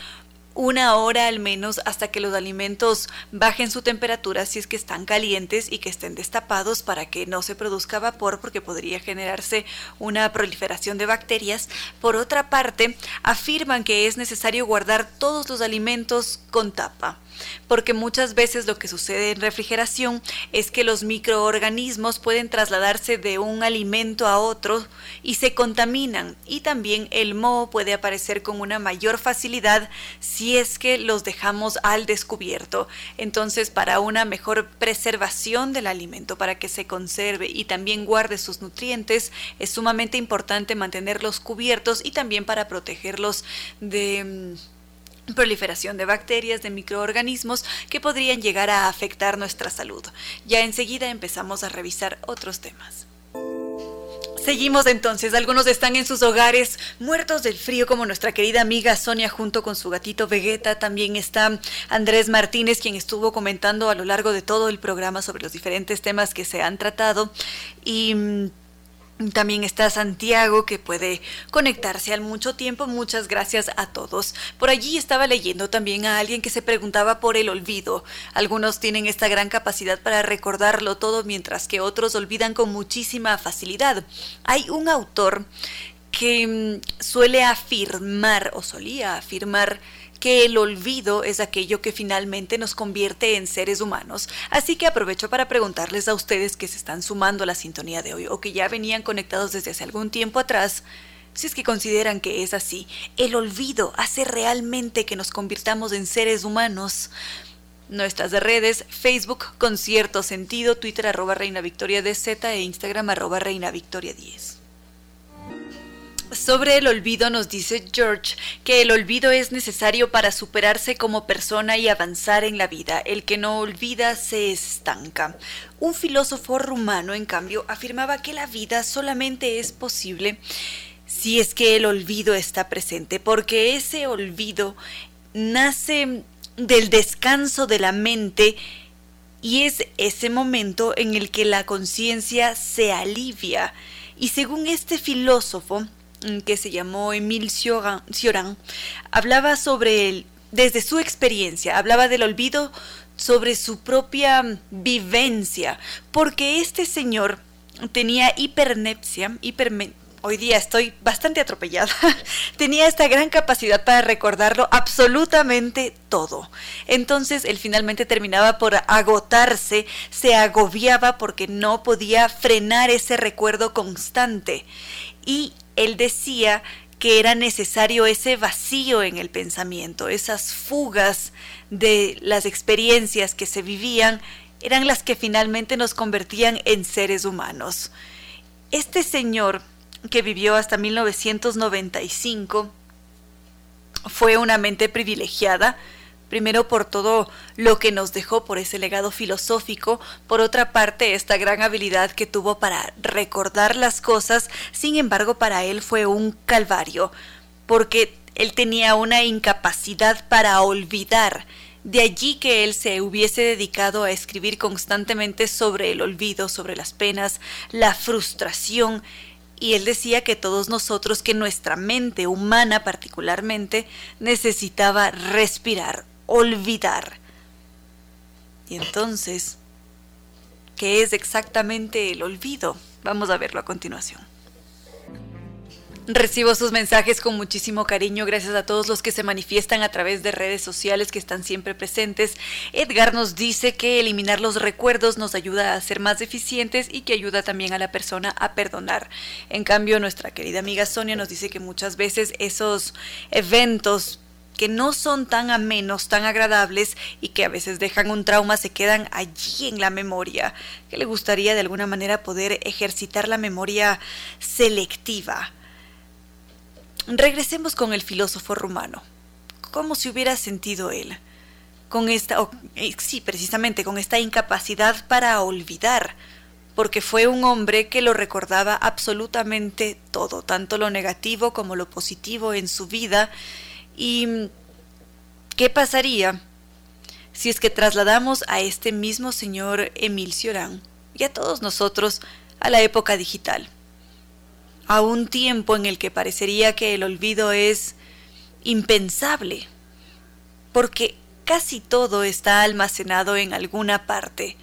una hora al menos hasta que los alimentos bajen su temperatura si es que están calientes y que estén destapados para que no se produzca vapor porque podría generarse una proliferación de bacterias. Por otra parte, afirman que es necesario guardar todos los alimentos con tapa porque muchas veces lo que sucede en refrigeración es que los microorganismos pueden trasladarse de un alimento a otro y se contaminan y también el moho puede aparecer con una mayor facilidad si es que los dejamos al descubierto. Entonces, para una mejor preservación del alimento, para que se conserve y también guarde sus nutrientes, es sumamente importante mantenerlos cubiertos y también para protegerlos de mm, proliferación de bacterias, de microorganismos que podrían llegar a afectar nuestra salud. Ya enseguida empezamos a revisar otros temas. Seguimos entonces, algunos están en sus hogares muertos del frío como nuestra querida amiga Sonia junto con su gatito Vegeta, también está Andrés Martínez quien estuvo comentando a lo largo de todo el programa sobre los diferentes temas que se han tratado y mm, también está Santiago que puede conectarse al mucho tiempo. Muchas gracias a todos. Por allí estaba leyendo también a alguien que se preguntaba por el olvido. Algunos tienen esta gran capacidad para recordarlo todo mientras que otros olvidan con muchísima facilidad. Hay un autor que mm, suele afirmar o solía afirmar que el olvido es aquello que finalmente nos convierte en seres humanos. Así que aprovecho para preguntarles a ustedes que se están sumando a la sintonía de hoy o que ya venían conectados desde hace algún tiempo atrás, si es que consideran que es así, el olvido hace realmente que nos convirtamos en seres humanos. Nuestras redes, Facebook con cierto sentido, Twitter arroba Reina Victoria DZ e Instagram arroba Reina Victoria 10. Sobre el olvido nos dice George que el olvido es necesario para superarse como persona y avanzar en la vida. El que no olvida se estanca. Un filósofo rumano, en cambio, afirmaba que la vida solamente es posible si es que el olvido está presente, porque ese olvido nace del descanso de la mente y es ese momento en el que la conciencia se alivia. Y según este filósofo, que se llamó Emile Cioran, hablaba sobre el, desde su experiencia, hablaba del olvido sobre su propia vivencia, porque este señor tenía hipernepsia, hoy día estoy bastante atropellada, tenía esta gran capacidad para recordarlo absolutamente todo. Entonces él finalmente terminaba por agotarse, se agobiaba porque no podía frenar ese recuerdo constante. Y él decía que era necesario ese vacío en el pensamiento, esas fugas de las experiencias que se vivían eran las que finalmente nos convertían en seres humanos. Este señor, que vivió hasta 1995, fue una mente privilegiada, primero por todo lo que nos dejó por ese legado filosófico, por otra parte esta gran habilidad que tuvo para recordar las cosas, sin embargo para él fue un calvario, porque él tenía una incapacidad para olvidar, de allí que él se hubiese dedicado a escribir constantemente sobre el olvido, sobre las penas, la frustración, y él decía que todos nosotros, que nuestra mente humana particularmente, necesitaba respirar, olvidar. Y entonces, ¿qué es exactamente el olvido? Vamos a verlo a continuación. Recibo sus mensajes con muchísimo cariño, gracias a todos los que se manifiestan a través de redes sociales que están siempre presentes. Edgar nos dice que eliminar los recuerdos nos ayuda a ser más eficientes y que ayuda también a la persona a perdonar. En cambio, nuestra querida amiga Sonia nos dice que muchas veces esos eventos que no son tan amenos, tan agradables y que a veces dejan un trauma, se quedan allí en la memoria, que le gustaría de alguna manera poder ejercitar la memoria selectiva Regresemos con el filósofo rumano. ¿Cómo se hubiera sentido él? Con esta, eh, sí, precisamente con esta incapacidad para olvidar, porque fue un hombre que lo recordaba absolutamente todo, tanto lo negativo como lo positivo en su vida. ¿Y qué pasaría si es que trasladamos a este mismo señor Emil Cioran y a todos nosotros a la época digital? a un tiempo en el que parecería que el olvido es impensable, porque casi todo está almacenado en alguna parte.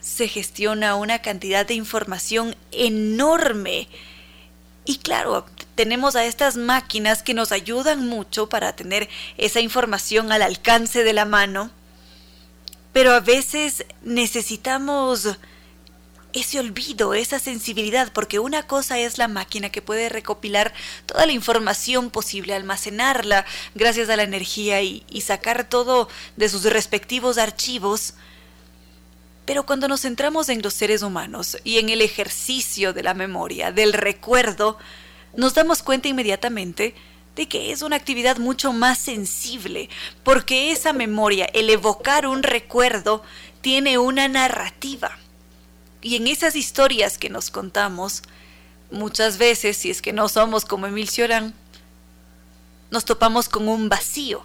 Se gestiona una cantidad de información enorme. Y claro, tenemos a estas máquinas que nos ayudan mucho para tener esa información al alcance de la mano, pero a veces necesitamos ese olvido, esa sensibilidad, porque una cosa es la máquina que puede recopilar toda la información posible, almacenarla gracias a la energía y, sacar todo de sus respectivos archivos. Pero cuando nos centramos en los seres humanos y en el ejercicio de la memoria, del recuerdo, nos damos cuenta inmediatamente de que es una actividad mucho más sensible, porque esa memoria, el evocar un recuerdo, tiene una narrativa y en esas historias que nos contamos, muchas veces, si es que no somos como Emil Cioran, nos topamos con un vacío.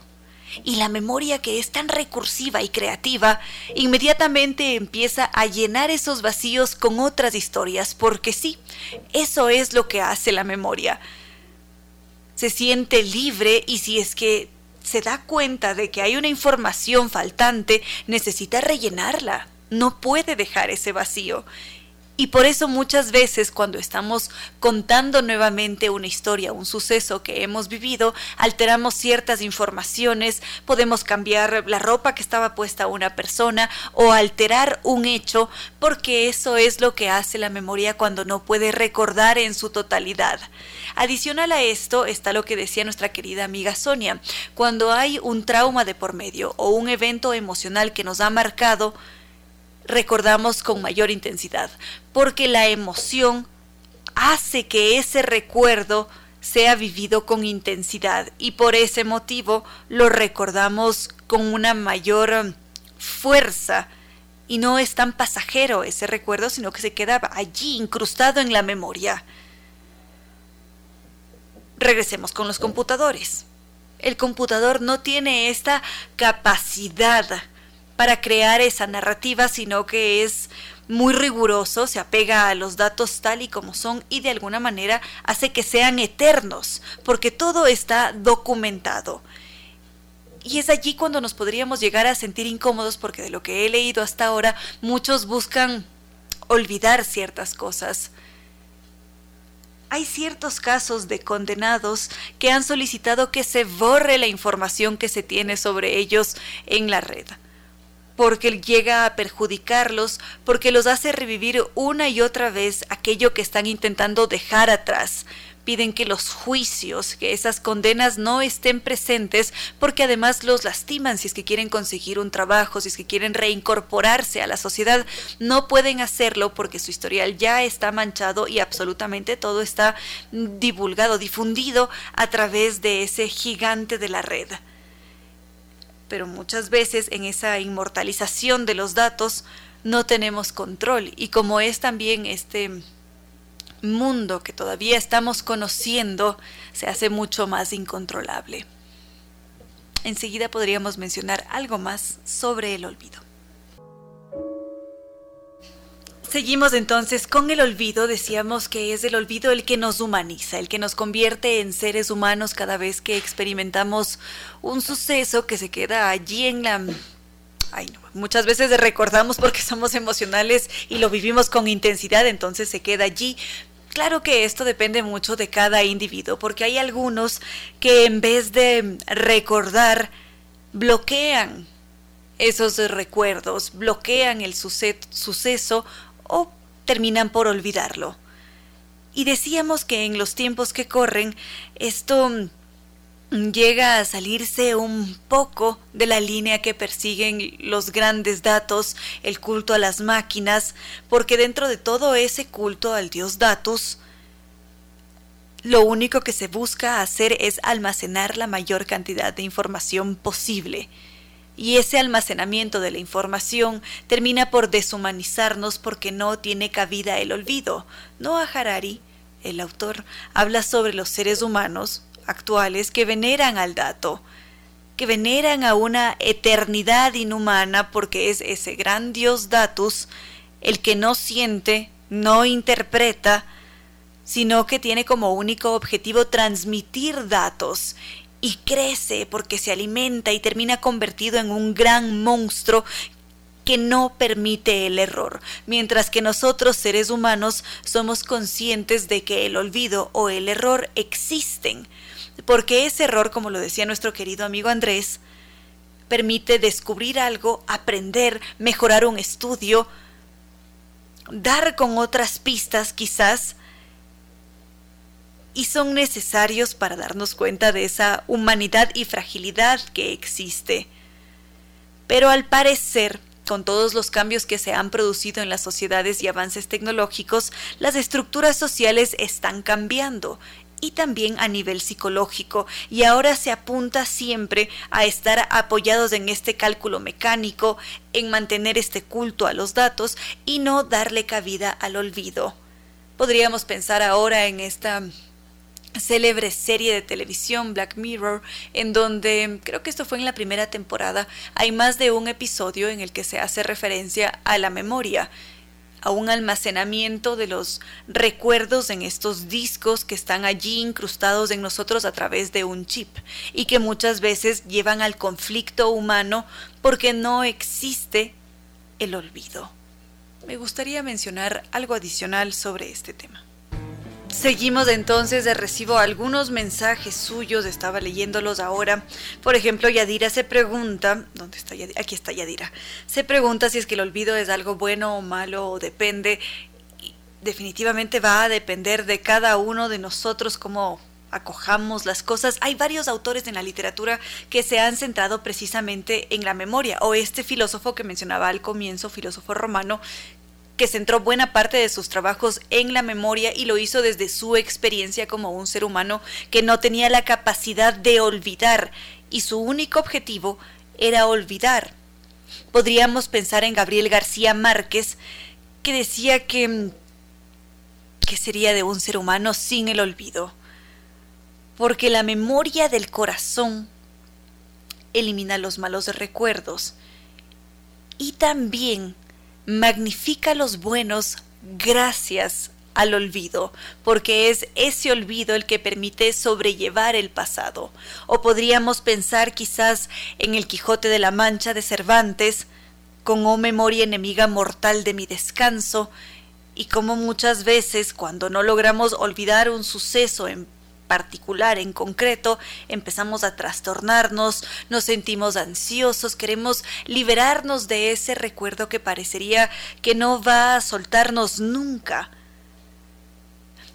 Y la memoria que es tan recursiva y creativa, inmediatamente empieza a llenar esos vacíos con otras historias, porque sí, eso es lo que hace la memoria. Se siente libre y si es que se da cuenta de que hay una información faltante, necesita rellenarla no puede dejar ese vacío. Y por eso muchas veces cuando estamos contando nuevamente una historia, un suceso que hemos vivido, alteramos ciertas informaciones, podemos cambiar la ropa que estaba puesta una persona o alterar un hecho, porque eso es lo que hace la memoria cuando no puede recordar en su totalidad. Adicional a esto está lo que decía nuestra querida amiga Sonia, cuando hay un trauma de por medio o un evento emocional que nos ha marcado, recordamos con mayor intensidad, porque la emoción hace que ese recuerdo sea vivido con intensidad y por ese motivo lo recordamos con una mayor um, fuerza y no es tan pasajero ese recuerdo, sino que se queda allí incrustado en la memoria. Regresemos con los computadores. El computador no tiene esta capacidad para crear esa narrativa, sino que es muy riguroso, se apega a los datos tal y como son y de alguna manera hace que sean eternos, porque todo está documentado. Y es allí cuando nos podríamos llegar a sentir incómodos porque de lo que he leído hasta ahora, muchos buscan olvidar ciertas cosas. Hay ciertos casos de condenados que han solicitado que se borre la información que se tiene sobre ellos en la red porque llega a perjudicarlos, porque los hace revivir una y otra vez aquello que están intentando dejar atrás. Piden que los juicios, que esas condenas no estén presentes, porque además los lastiman si es que quieren conseguir un trabajo, si es que quieren reincorporarse a la sociedad. No pueden hacerlo porque su historial ya está manchado y absolutamente todo está divulgado, difundido a través de ese gigante de la red pero muchas veces en esa inmortalización de los datos no tenemos control y como es también este mundo que todavía estamos conociendo, se hace mucho más incontrolable. Enseguida podríamos mencionar algo más sobre el olvido. Seguimos entonces con el olvido. Decíamos que es el olvido el que nos humaniza, el que nos convierte en seres humanos cada vez que experimentamos un suceso que se queda allí en la... Ay, no. Muchas veces recordamos porque somos emocionales y lo vivimos con intensidad, entonces se queda allí Claro que esto depende mucho de cada individuo, porque hay algunos que en vez de recordar, bloquean esos recuerdos, bloquean el suceso o terminan por olvidarlo. Y decíamos que en los tiempos que corren esto llega a salirse un poco de la línea que persiguen los grandes datos, el culto a las máquinas, porque dentro de todo ese culto al dios datos, lo único que se busca hacer es almacenar la mayor cantidad de información posible. Y ese almacenamiento de la información termina por deshumanizarnos porque no tiene cabida el olvido. Noah Harari, el autor, habla sobre los seres humanos actuales que veneran al dato, que veneran a una eternidad inhumana porque es ese gran Dios datus el que no siente, no interpreta, sino que tiene como único objetivo transmitir datos y crece porque se alimenta y termina convertido en un gran monstruo que no permite el error, mientras que nosotros seres humanos somos conscientes de que el olvido o el error existen, porque ese error, como lo decía nuestro querido amigo Andrés, permite descubrir algo, aprender, mejorar un estudio, dar con otras pistas quizás, y son necesarios para darnos cuenta de esa humanidad y fragilidad que existe. Pero al parecer, con todos los cambios que se han producido en las sociedades y avances tecnológicos, las estructuras sociales están cambiando y también a nivel psicológico y ahora se apunta siempre a estar apoyados en este cálculo mecánico, en mantener este culto a los datos y no darle cabida al olvido. Podríamos pensar ahora en esta célebre serie de televisión Black Mirror, en donde creo que esto fue en la primera temporada, hay más de un episodio en el que se hace referencia a la memoria a un almacenamiento de los recuerdos en estos discos que están allí incrustados en nosotros a través de un chip y que muchas veces llevan al conflicto humano porque no existe el olvido. Me gustaría mencionar algo adicional sobre este tema. Seguimos entonces de recibo algunos mensajes suyos, estaba leyéndolos ahora. Por ejemplo, Yadira se pregunta, ¿dónde está Yadira? Aquí está Yadira. Se pregunta si es que el olvido es algo bueno o malo o depende. definitivamente va a depender de cada uno de nosotros cómo acojamos las cosas. Hay varios autores en la literatura que se han centrado precisamente en la memoria, o este filósofo que mencionaba al comienzo, filósofo romano, que centró buena parte de sus trabajos en la memoria y lo hizo desde su experiencia como un ser humano que no tenía la capacidad de olvidar. Y su único objetivo era olvidar. Podríamos pensar en Gabriel García Márquez que decía que que sería de un ser humano sin el olvido, porque la memoria del corazón elimina los malos recuerdos. Y también magnifica los buenos gracias al olvido, porque es ese olvido el que permite sobrellevar el pasado. O podríamos pensar quizás en el Quijote de la Mancha de Cervantes, con oh memoria enemiga mortal de mi descanso, y como muchas veces cuando no logramos olvidar un suceso en particular, en concreto, empezamos a trastornarnos, nos sentimos ansiosos, queremos liberarnos de ese recuerdo que parecería que no va a soltarnos nunca.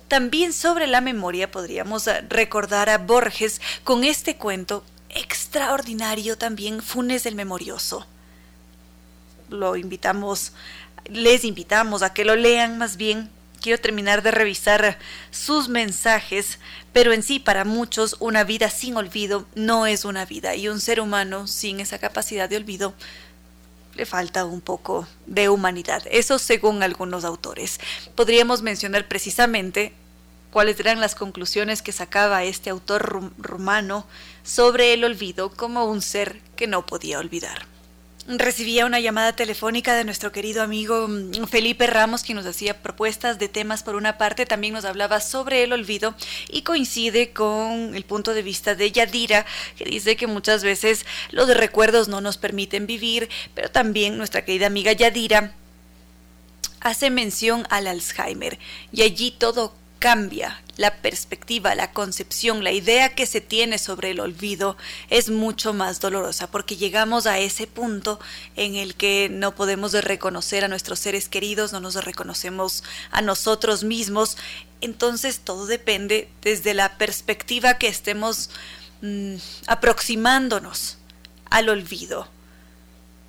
También sobre la memoria podríamos recordar a Borges con este cuento extraordinario también, Funes el Memorioso. Lo invitamos, les invitamos a que lo lean más bien quiero terminar de revisar sus mensajes, pero en sí para muchos una vida sin olvido no es una vida y un ser humano sin esa capacidad de olvido le falta un poco de humanidad. Eso según algunos autores. Podríamos mencionar precisamente cuáles eran las conclusiones que sacaba este autor rumano sobre el olvido como un ser que no podía olvidar recibía una llamada telefónica de nuestro querido amigo mm, Felipe Ramos, quien nos hacía propuestas de temas por una parte, también nos hablaba sobre el olvido y coincide con el punto de vista de Yadira, que dice que muchas veces los recuerdos no nos permiten vivir, pero también nuestra querida amiga Yadira hace mención al Alzheimer y allí todo cambia la perspectiva, la concepción, la idea que se tiene sobre el olvido es mucho más dolorosa porque llegamos a ese punto en el que no podemos reconocer a nuestros seres queridos, no nos reconocemos a nosotros mismos. Entonces todo depende desde la perspectiva que estemos mm, aproximándonos al olvido.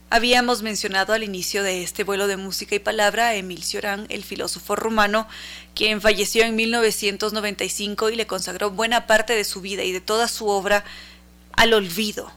Habíamos mencionado al inicio de este vuelo de música y palabra a Emil Cioran, el filósofo rumano, quien falleció en 1995 y le consagró buena parte de su vida y de toda su obra al olvido.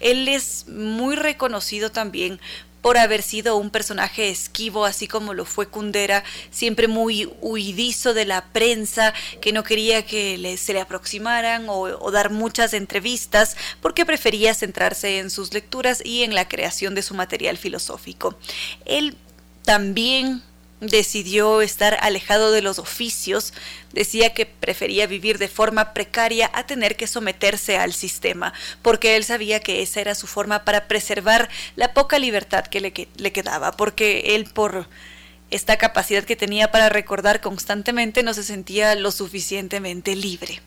Él es muy reconocido también por haber sido un personaje esquivo, así como lo fue Kundera, siempre muy huidizo de la prensa, que no quería que se le aproximaran o, o dar muchas entrevistas, porque prefería centrarse en sus lecturas y en la creación de su material filosófico. Él también decidió estar alejado de los oficios, decía que prefería vivir de forma precaria a tener que someterse al sistema, porque él sabía que esa era su forma para preservar la poca libertad que le, le quedaba, porque él por esta capacidad que tenía para recordar constantemente no se sentía lo suficientemente libre.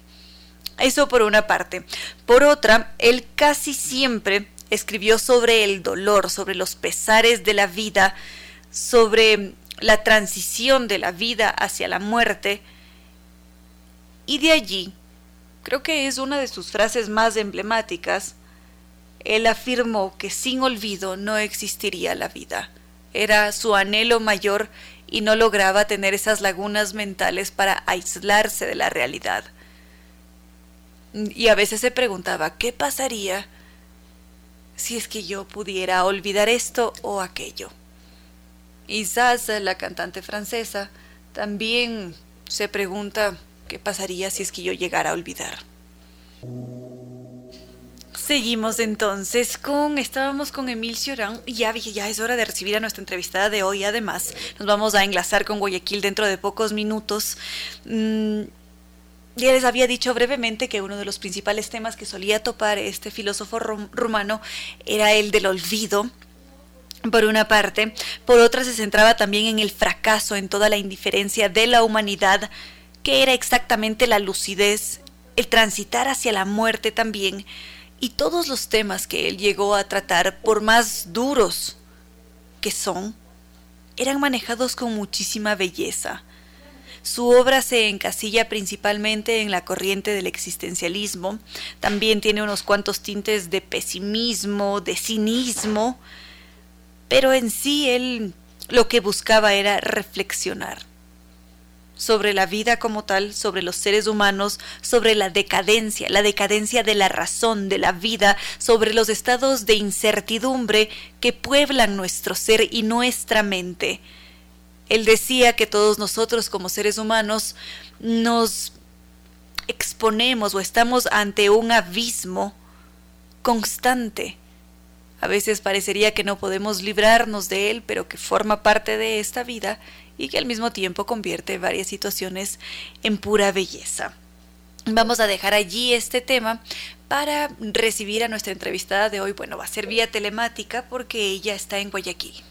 Eso por una parte. Por otra, él casi siempre escribió sobre el dolor, sobre los pesares de la vida, sobre la transición de la vida hacia la muerte. Y de allí, creo que es una de sus frases más emblemáticas, él afirmó que sin olvido no existiría la vida. Era su anhelo mayor y no lograba tener esas lagunas mentales para aislarse de la realidad. Y a veces se preguntaba, ¿qué pasaría si es que yo pudiera olvidar esto o aquello? Y la cantante francesa, también se pregunta qué pasaría si es que yo llegara a olvidar. Seguimos entonces con, estábamos con Emil Cioran y ya, ya es hora de recibir a nuestra entrevistada de hoy. Además, nos vamos a enlazar con Guayaquil dentro de pocos minutos. Mm, ya les había dicho brevemente que uno de los principales temas que solía topar este filósofo rumano era el del olvido por una parte, por otra se centraba también en el fracaso, en toda la indiferencia de la humanidad, que era exactamente la lucidez, el transitar hacia la muerte también, y todos los temas que él llegó a tratar, por más duros que son, eran manejados con muchísima belleza. Su obra se encasilla principalmente en la corriente del existencialismo, también tiene unos cuantos tintes de pesimismo, de cinismo, pero en sí él lo que buscaba era reflexionar sobre la vida como tal, sobre los seres humanos, sobre la decadencia, la decadencia de la razón, de la vida, sobre los estados de incertidumbre que pueblan nuestro ser y nuestra mente. Él decía que todos nosotros como seres humanos nos exponemos o estamos ante un abismo constante a veces parecería que no podemos librarnos de él, pero que forma parte de esta vida y que al mismo tiempo convierte varias situaciones en pura belleza. Vamos a dejar allí este tema para recibir a nuestra entrevistada de hoy. Bueno, va a ser vía telemática porque ella está en Guayaquil.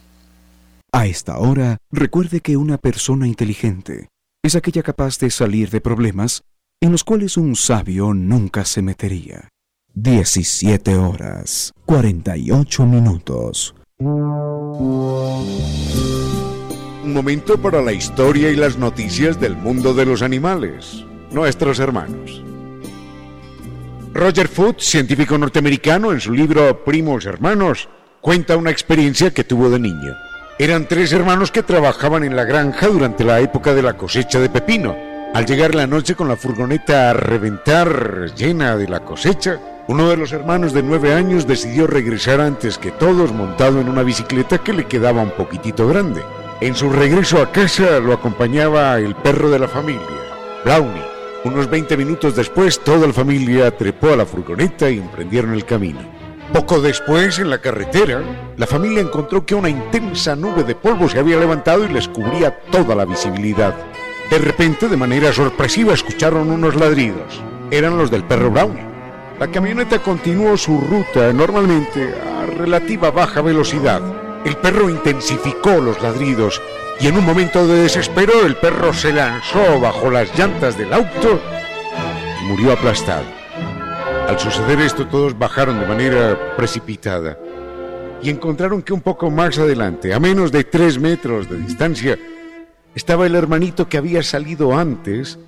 A esta hora, recuerde que una persona inteligente es aquella capaz de salir de problemas en los cuales un sabio nunca se metería. 17 horas 48 minutos. Un momento para la historia y las noticias del mundo de los animales, nuestros hermanos. Roger Foote, científico norteamericano, en su libro Primos Hermanos, cuenta una experiencia que tuvo de niño. Eran tres hermanos que trabajaban en la granja durante la época de la cosecha de pepino. Al llegar la noche con la furgoneta a reventar llena de la cosecha, uno de los hermanos de nueve años decidió regresar antes que todos montado en una bicicleta que le quedaba un poquitito grande. En su regreso a casa lo acompañaba el perro de la familia, Brownie. Unos 20 minutos después toda la familia trepó a la furgoneta y emprendieron el camino. Poco después, en la carretera, la familia encontró que una intensa nube de polvo se había levantado y les cubría toda la visibilidad. De repente, de manera sorpresiva, escucharon unos ladridos. Eran los del perro Brownie. La camioneta continuó su ruta normalmente a relativa baja velocidad. El perro intensificó los ladridos y en un momento de desespero el perro se lanzó bajo las llantas del auto y murió aplastado. Al suceder esto todos bajaron de manera precipitada y encontraron que un poco más adelante, a menos de tres metros de distancia, estaba el hermanito que había salido antes,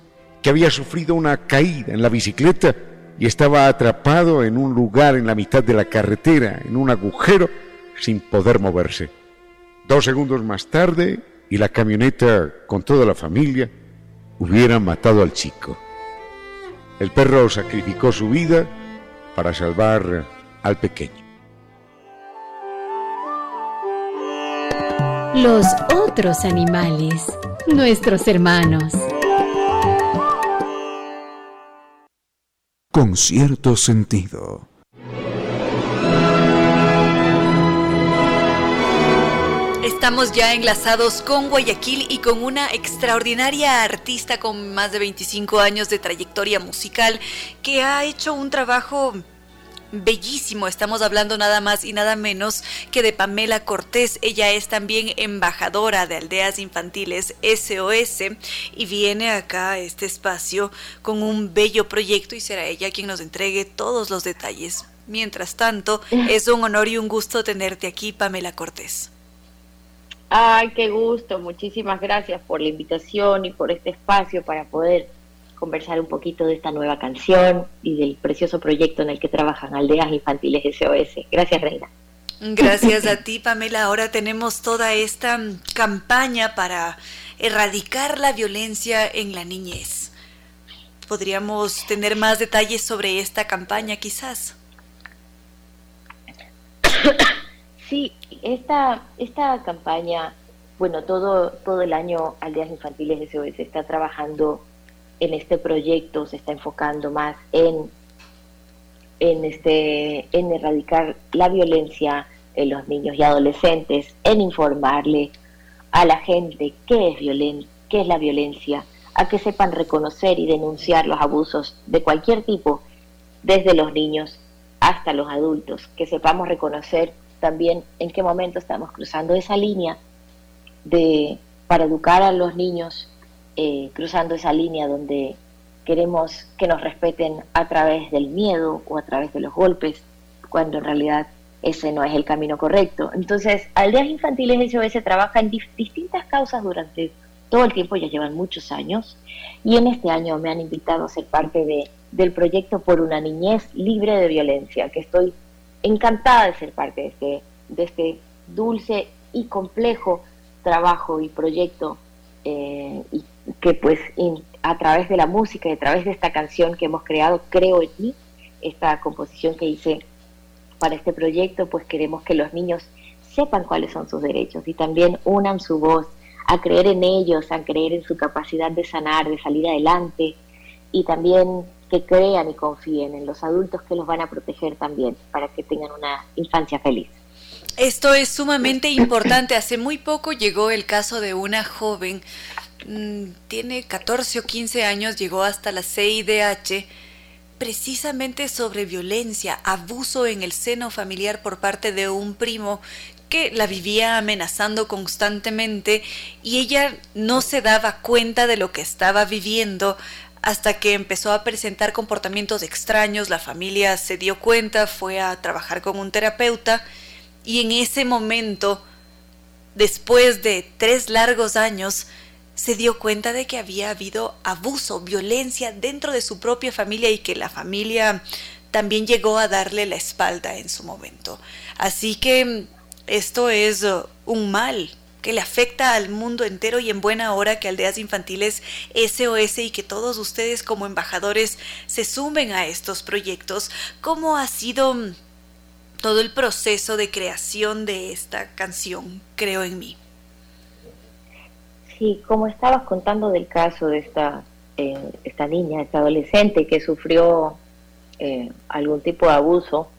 que había sufrido una caída en la bicicleta y estaba atrapado en un lugar en la mitad de la carretera, en un agujero, sin poder moverse. Dos segundos más tarde, y la camioneta con toda la familia hubiera matado al chico. El perro sacrificó su vida para salvar al pequeño. Los otros animales, nuestros hermanos. Con cierto sentido. Estamos ya enlazados con Guayaquil y con una extraordinaria artista con más de 25 años de trayectoria musical que ha hecho un trabajo bellísimo. Estamos hablando nada más y nada menos que de Pamela Cortés. Ella es también embajadora de Aldeas Infantiles SOS y viene acá a este espacio con un bello proyecto y será ella quien nos entregue todos los detalles. Mientras tanto, es un honor y un gusto tenerte aquí, Pamela Cortés. Ay, qué gusto. Muchísimas gracias por la invitación y por este espacio para poder conversar un poquito de esta nueva canción y del precioso proyecto en el que trabajan Aldeas Infantiles SOS. Gracias, Reina. Gracias a ti, Pamela. Ahora tenemos toda esta campaña para erradicar la violencia en la niñez. ¿Podríamos tener más detalles sobre esta campaña, quizás? Sí, esta, esta campaña, bueno, todo, todo el año Aldeas Infantiles SOS está trabajando en este proyecto, se está enfocando más en, en, este, en erradicar la violencia en los niños y adolescentes, en informarle a la gente qué es, violen qué es la violencia, a que sepan reconocer y denunciar los abusos de cualquier tipo, desde los niños hasta los adultos, que sepamos reconocer también en qué momento estamos cruzando esa línea de, para educar a los niños, eh, cruzando esa línea donde queremos que nos respeten a través del miedo o a través de los golpes, cuando en realidad ese no es el camino correcto. Entonces, Aldeas Infantiles SOS trabaja en distintas causas durante todo el tiempo, ya llevan muchos años, y en este año me han invitado a ser parte de, del proyecto por una niñez libre de violencia, que estoy encantada de ser parte de este, de este dulce y complejo trabajo y proyecto eh, que pues a través de la música y a través de esta canción que hemos creado, Creo en mí, esta composición que hice para este proyecto, pues queremos que los niños sepan cuáles son sus derechos y también unan su voz a creer en ellos, a creer en su capacidad de sanar, de salir adelante y también que crean y confíen en los adultos que los van a proteger también para que tengan una infancia feliz. Esto es sumamente importante. Hace muy poco llegó el caso de una joven, tiene 14 o 15 años, llegó hasta la CIDH precisamente sobre violencia, abuso en el seno familiar por parte de un primo que la vivía amenazando constantemente y ella no se daba cuenta de lo que estaba viviendo hasta que empezó a presentar comportamientos extraños, la familia se dio cuenta, fue a trabajar con un terapeuta y en ese momento, después de tres largos años, se dio cuenta de que había habido abuso, violencia dentro de su propia familia y que la familia también llegó a darle la espalda en su momento. Así que esto es un mal que le afecta al mundo entero y en buena hora que Aldeas Infantiles SOS y que todos ustedes como embajadores se sumen a estos proyectos. ¿Cómo ha sido mm, todo el proceso de creación de esta canción, Creo en mí? Sí, como estabas contando del caso de esta, eh, esta niña, esta adolescente que sufrió eh, algún tipo de abuso,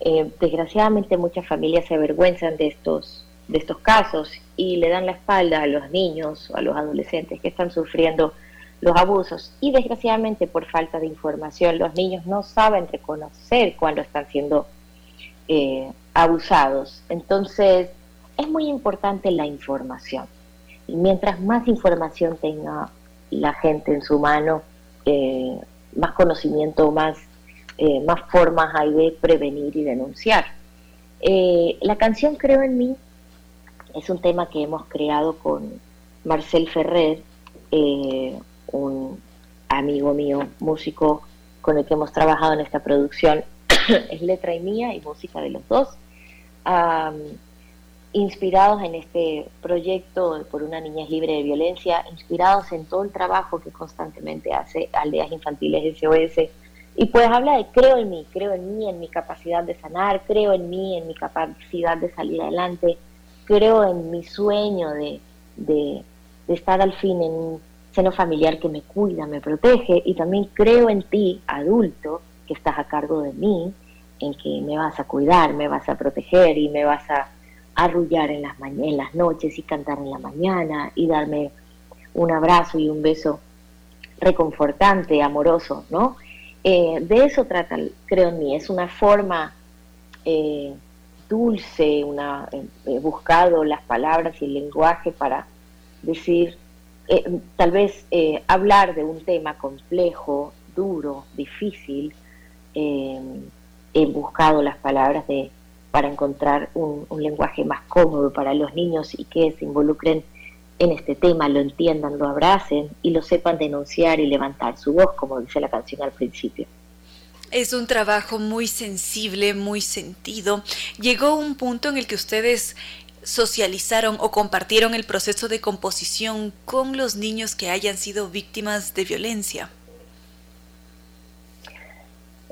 eh, desgraciadamente muchas familias se avergüenzan de estos de estos casos y le dan la espalda a los niños o a los adolescentes que están sufriendo los abusos y desgraciadamente por falta de información los niños no saben reconocer cuando están siendo abusados. Entonces es muy importante la información. Mientras más información tenga la gente en su mano, eh, más conocimiento, más, eh, más formas hay de prevenir y denunciar. Eh, la canción Creo en mí es un tema que hemos creado con Marcel Ferrer, un amigo mío, músico con el que hemos trabajado en esta producción. es letra y mía y música de los dos inspirados en este proyecto por una niñez libre de violencia, inspirados en todo el trabajo que constantemente hace Aldeas Infantiles SOS. Y pues habla de creo en mí, creo en mí, en mi capacidad de sanar, creo en mí, en mi capacidad de salir adelante, creo en mi sueño de, de estar al fin en un seno familiar que me cuida, me protege, y también creo en ti, adulto, que estás a cargo de mí, en que me vas a cuidar, me vas a proteger y me vas a arrullar en las, en las noches y cantar en la mañana y darme un abrazo y un beso reconfortante, amoroso, ¿no? Eh, de eso trata, creo en mí, es una forma eh, dulce, una, eh, he buscado las palabras y el lenguaje para decir, tal vez hablar de un tema complejo, duro, difícil, he buscado las palabras de para encontrar un, lenguaje más cómodo para los niños y que se involucren en este tema, lo entiendan, lo abracen y lo sepan denunciar y levantar su voz, como dice la canción al principio. Es un trabajo muy sensible, muy sentido. Llegó un punto en el que ustedes socializaron o compartieron el proceso de composición con los niños que hayan sido víctimas de violencia.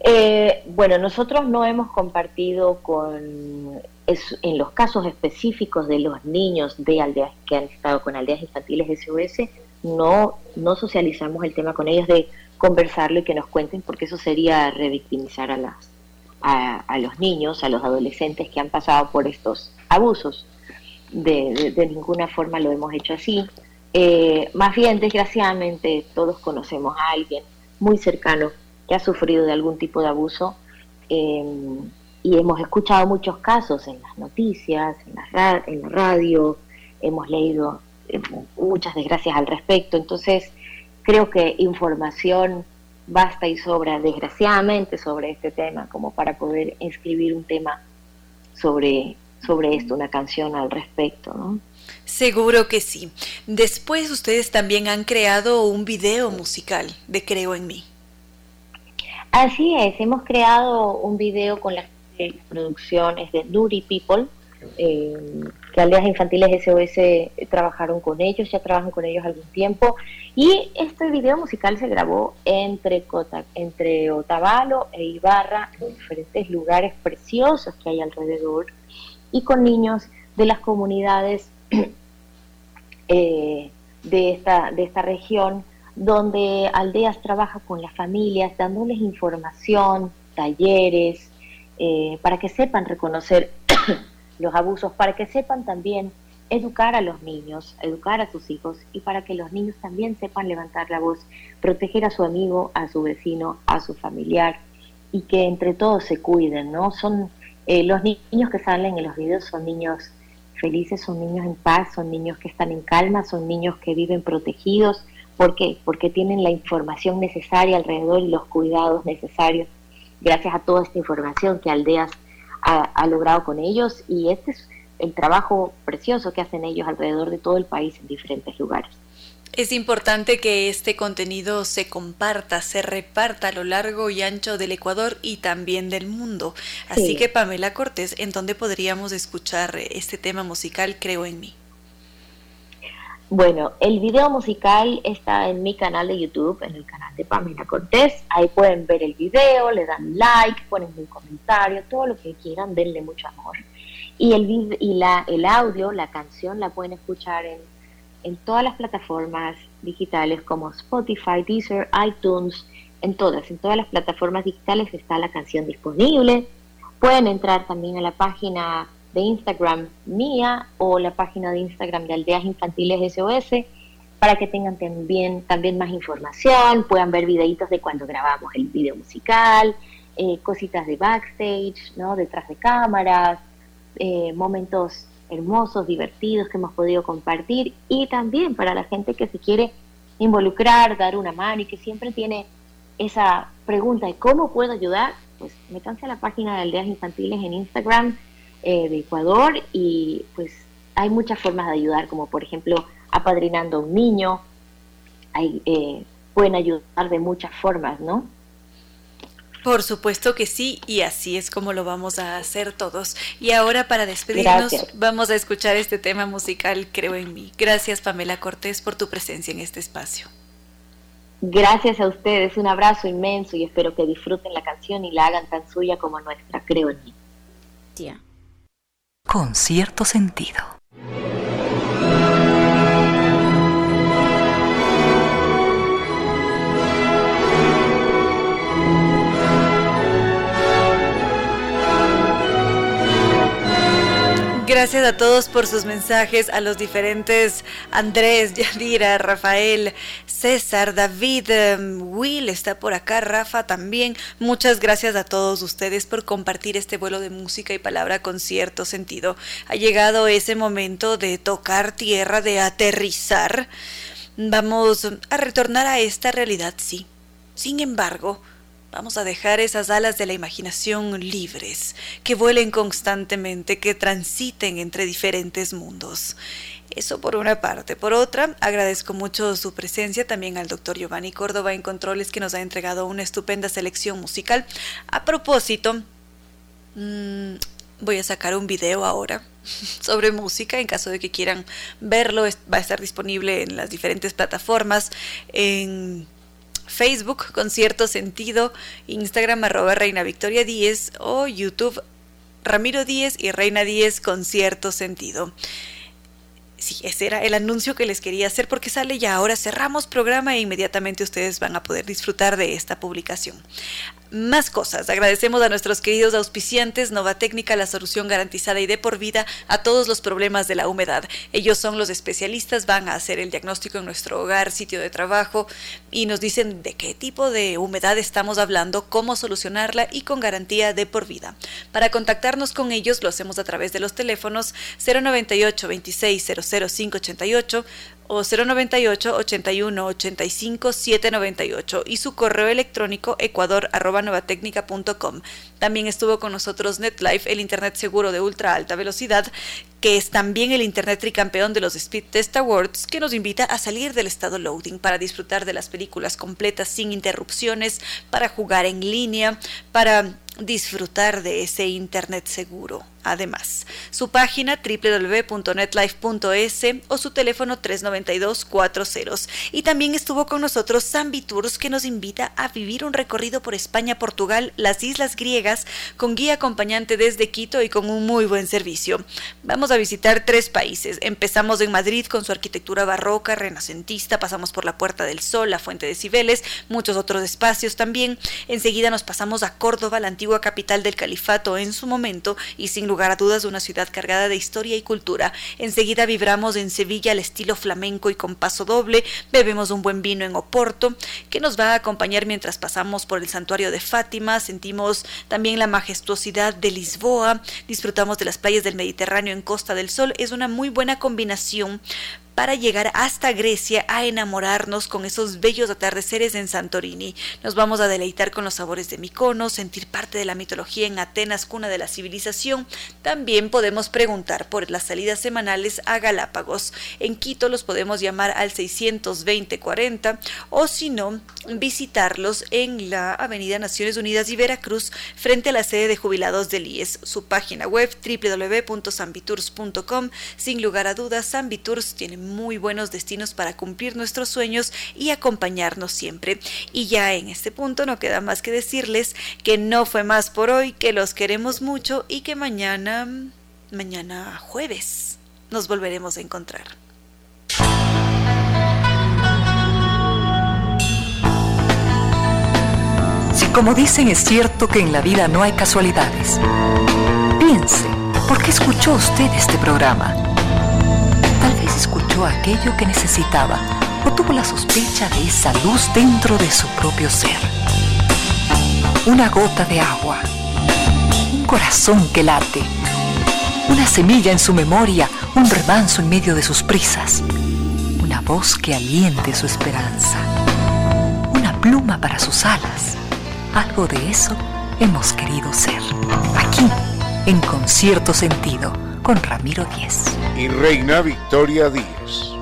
Eh, bueno, nosotros no hemos compartido con, en los casos específicos de los niños de aldeas que han estado con aldeas infantiles SOS, no, no socializamos el tema con ellos de conversarlo y que nos cuenten, porque eso sería revictimizar a, las, a, los niños, a los adolescentes que han pasado por estos abusos. De, ninguna forma lo hemos hecho así. Eh, más bien, desgraciadamente, todos conocemos a alguien muy cercano que ha sufrido de algún tipo de abuso. Em, y hemos escuchado muchos casos en las noticias, en la, en la radio, hemos leído em, muchas desgracias al respecto. Entonces, creo que información basta y sobra, desgraciadamente, sobre este tema, como para poder escribir un tema sobre, sobre esto, una canción al respecto, ¿no? Seguro que sí. Después ustedes también han creado un video musical de Creo en mí. Así es, hemos creado un video con las producciones de Nuri People, eh, que Aldeas Infantiles SOS eh, trabajaron con ellos, ya trabajan con ellos algún tiempo, y este video musical se grabó entre, entre Otavalo e Ibarra, en diferentes lugares preciosos que hay alrededor, y con niños de las comunidades eh, de, esta, de esta región donde Aldeas trabaja con las familias, dándoles información, talleres, eh, para que sepan reconocer los abusos, para que sepan también educar a los niños, educar a sus hijos y para que los niños también sepan levantar la voz, proteger a su amigo, a su vecino, a su familiar y que entre todos se cuiden, ¿no? Son eh, los niños que salen en los videos son niños felices, son niños en paz, son niños que están en calma, son niños que viven protegidos, ¿Por qué? Porque tienen la información necesaria alrededor y los cuidados necesarios gracias a toda esta información que Aldeas ha, logrado con ellos y este es el trabajo precioso que hacen ellos alrededor de todo el país en diferentes lugares. Es importante que este contenido se comparta, se reparta a lo largo y ancho del Ecuador y también del mundo. Así que Pamela Cortés, ¿en dónde podríamos escuchar este tema musical Creo en mí? Bueno, el video musical está en mi canal de YouTube, en el canal de Pamela Cortés. Ahí pueden ver el video, le dan like, ponen un comentario, todo lo que quieran, denle mucho amor. Y el, y la, el audio, la canción, la pueden escuchar en, en todas las plataformas digitales como Spotify, Deezer, iTunes, en todas, en todas las plataformas digitales está la canción disponible. Pueden entrar también a la página de Instagram mía o la página de Instagram de Aldeas Infantiles SOS para que tengan también, también más información, puedan ver videitos de cuando grabamos el video musical, eh, cositas de backstage, ¿no? detrás de cámaras, eh, momentos hermosos, divertidos que hemos podido compartir y también para la gente que se quiere involucrar, dar una mano y que siempre tiene esa pregunta de cómo puedo ayudar, pues métanse a la página de Aldeas Infantiles en Instagram eh, de Ecuador y pues hay muchas formas de ayudar, como por ejemplo apadrinando a un niño, hay, eh, pueden ayudar de muchas formas, ¿no? Por supuesto que sí, y así es como lo vamos a hacer todos. Y ahora para despedirnos vamos a escuchar este tema musical, Creo en mí. Gracias Pamela Cortés por tu presencia en este espacio. Gracias a ustedes, un abrazo inmenso y espero que disfruten la canción y la hagan tan suya como nuestra, Creo en mí. Con cierto sentido. Gracias a todos por sus mensajes, a los diferentes Andrés, Yadira, Rafael, César, David, em, Will está por acá, Rafa también. Muchas gracias a todos ustedes por compartir este vuelo de música y palabra con cierto sentido. Ha llegado ese momento de tocar tierra, de aterrizar. Vamos a retornar a esta realidad, sí. Sin embargo, Vamos a dejar esas alas de la imaginación libres, que vuelen constantemente, que transiten entre diferentes mundos. Eso por una parte. Por otra, agradezco mucho su presencia también al doctor Giovanni Córdoba en Controles, que nos ha entregado una estupenda selección musical. A propósito, mm, voy a sacar un video ahora sobre música en caso de que quieran verlo. Va a estar disponible en las diferentes plataformas. En Facebook con cierto sentido, Instagram arroba Reina Victoria 10 o YouTube Ramiro 10 y Reina 10 con cierto sentido. Sí, ese era el anuncio que les quería hacer porque sale ya ahora cerramos programa e inmediatamente ustedes van a poder disfrutar de esta publicación más cosas. Agradecemos a nuestros queridos auspiciantes Nova Técnica, la solución garantizada y de por vida a todos los problemas de la humedad. Ellos son los especialistas, van a hacer el diagnóstico en nuestro hogar, sitio de trabajo y nos dicen de qué tipo de humedad estamos hablando, cómo solucionarla y con garantía de por vida. Para contactarnos con ellos lo hacemos a través de los teléfonos 098 26 588 o 098 81 85 798 y su correo electrónico ecuador@novatecnica.com. También estuvo con nosotros NetLife, el internet seguro de ultra alta velocidad, que es también el internet tricampeón de los Speed Test Awards, que nos invita a salir del estado loading para disfrutar de las películas completas sin interrupciones, para jugar en línea, para disfrutar de ese internet seguro. Además, su página www.netlife.es o su teléfono 392-40. Y también estuvo con nosotros Zambi Tours que nos invita a vivir un recorrido por España, Portugal, las islas griegas, con guía acompañante desde Quito y con un muy buen servicio. Vamos a visitar tres países. Empezamos en Madrid con su arquitectura barroca, renacentista, pasamos por la Puerta del Sol, la Fuente de Cibeles, muchos otros espacios también. Enseguida nos pasamos a Córdoba, la antigua capital del califato en su momento y sin lugar a dudas una ciudad cargada de historia y cultura. Enseguida vibramos en Sevilla al estilo flamenco y con paso doble, bebemos un buen vino en Oporto, que nos va a acompañar mientras pasamos por el santuario de Fátima, sentimos también la majestuosidad de Lisboa, disfrutamos de las playas del Mediterráneo en Costa del Sol, es una muy buena combinación para llegar hasta Grecia a enamorarnos con esos bellos atardeceres en Santorini. Nos vamos a deleitar con los sabores de Mykonos, sentir parte de la mitología en Atenas, cuna de la civilización. También podemos preguntar por las salidas semanales a Galápagos. En Quito los podemos llamar al 620-40 o si no, visitarlos en la Avenida Naciones Unidas y Veracruz frente a la sede de jubilados del IES. Su página web www.sambitours.com. Sin lugar a dudas, Sambitours tiene muy buenos destinos para cumplir nuestros sueños y acompañarnos siempre. Y ya en este punto no queda más que decirles que no fue más por hoy, que los queremos mucho y que mañana, mañana jueves, nos volveremos a encontrar. Si como dicen es cierto que en la vida no hay casualidades, piense, ¿por qué escuchó usted este programa? Escuchó aquello que necesitaba o tuvo la sospecha de esa luz dentro de su propio ser. Una gota de agua, un corazón que late, una semilla en su memoria, un remanso en medio de sus prisas, una voz que aliente su esperanza, una pluma para sus alas. Algo de eso hemos querido ser. Aquí, en concierto sentido, con Ramiro Díez. Y Reina Victoria Díez.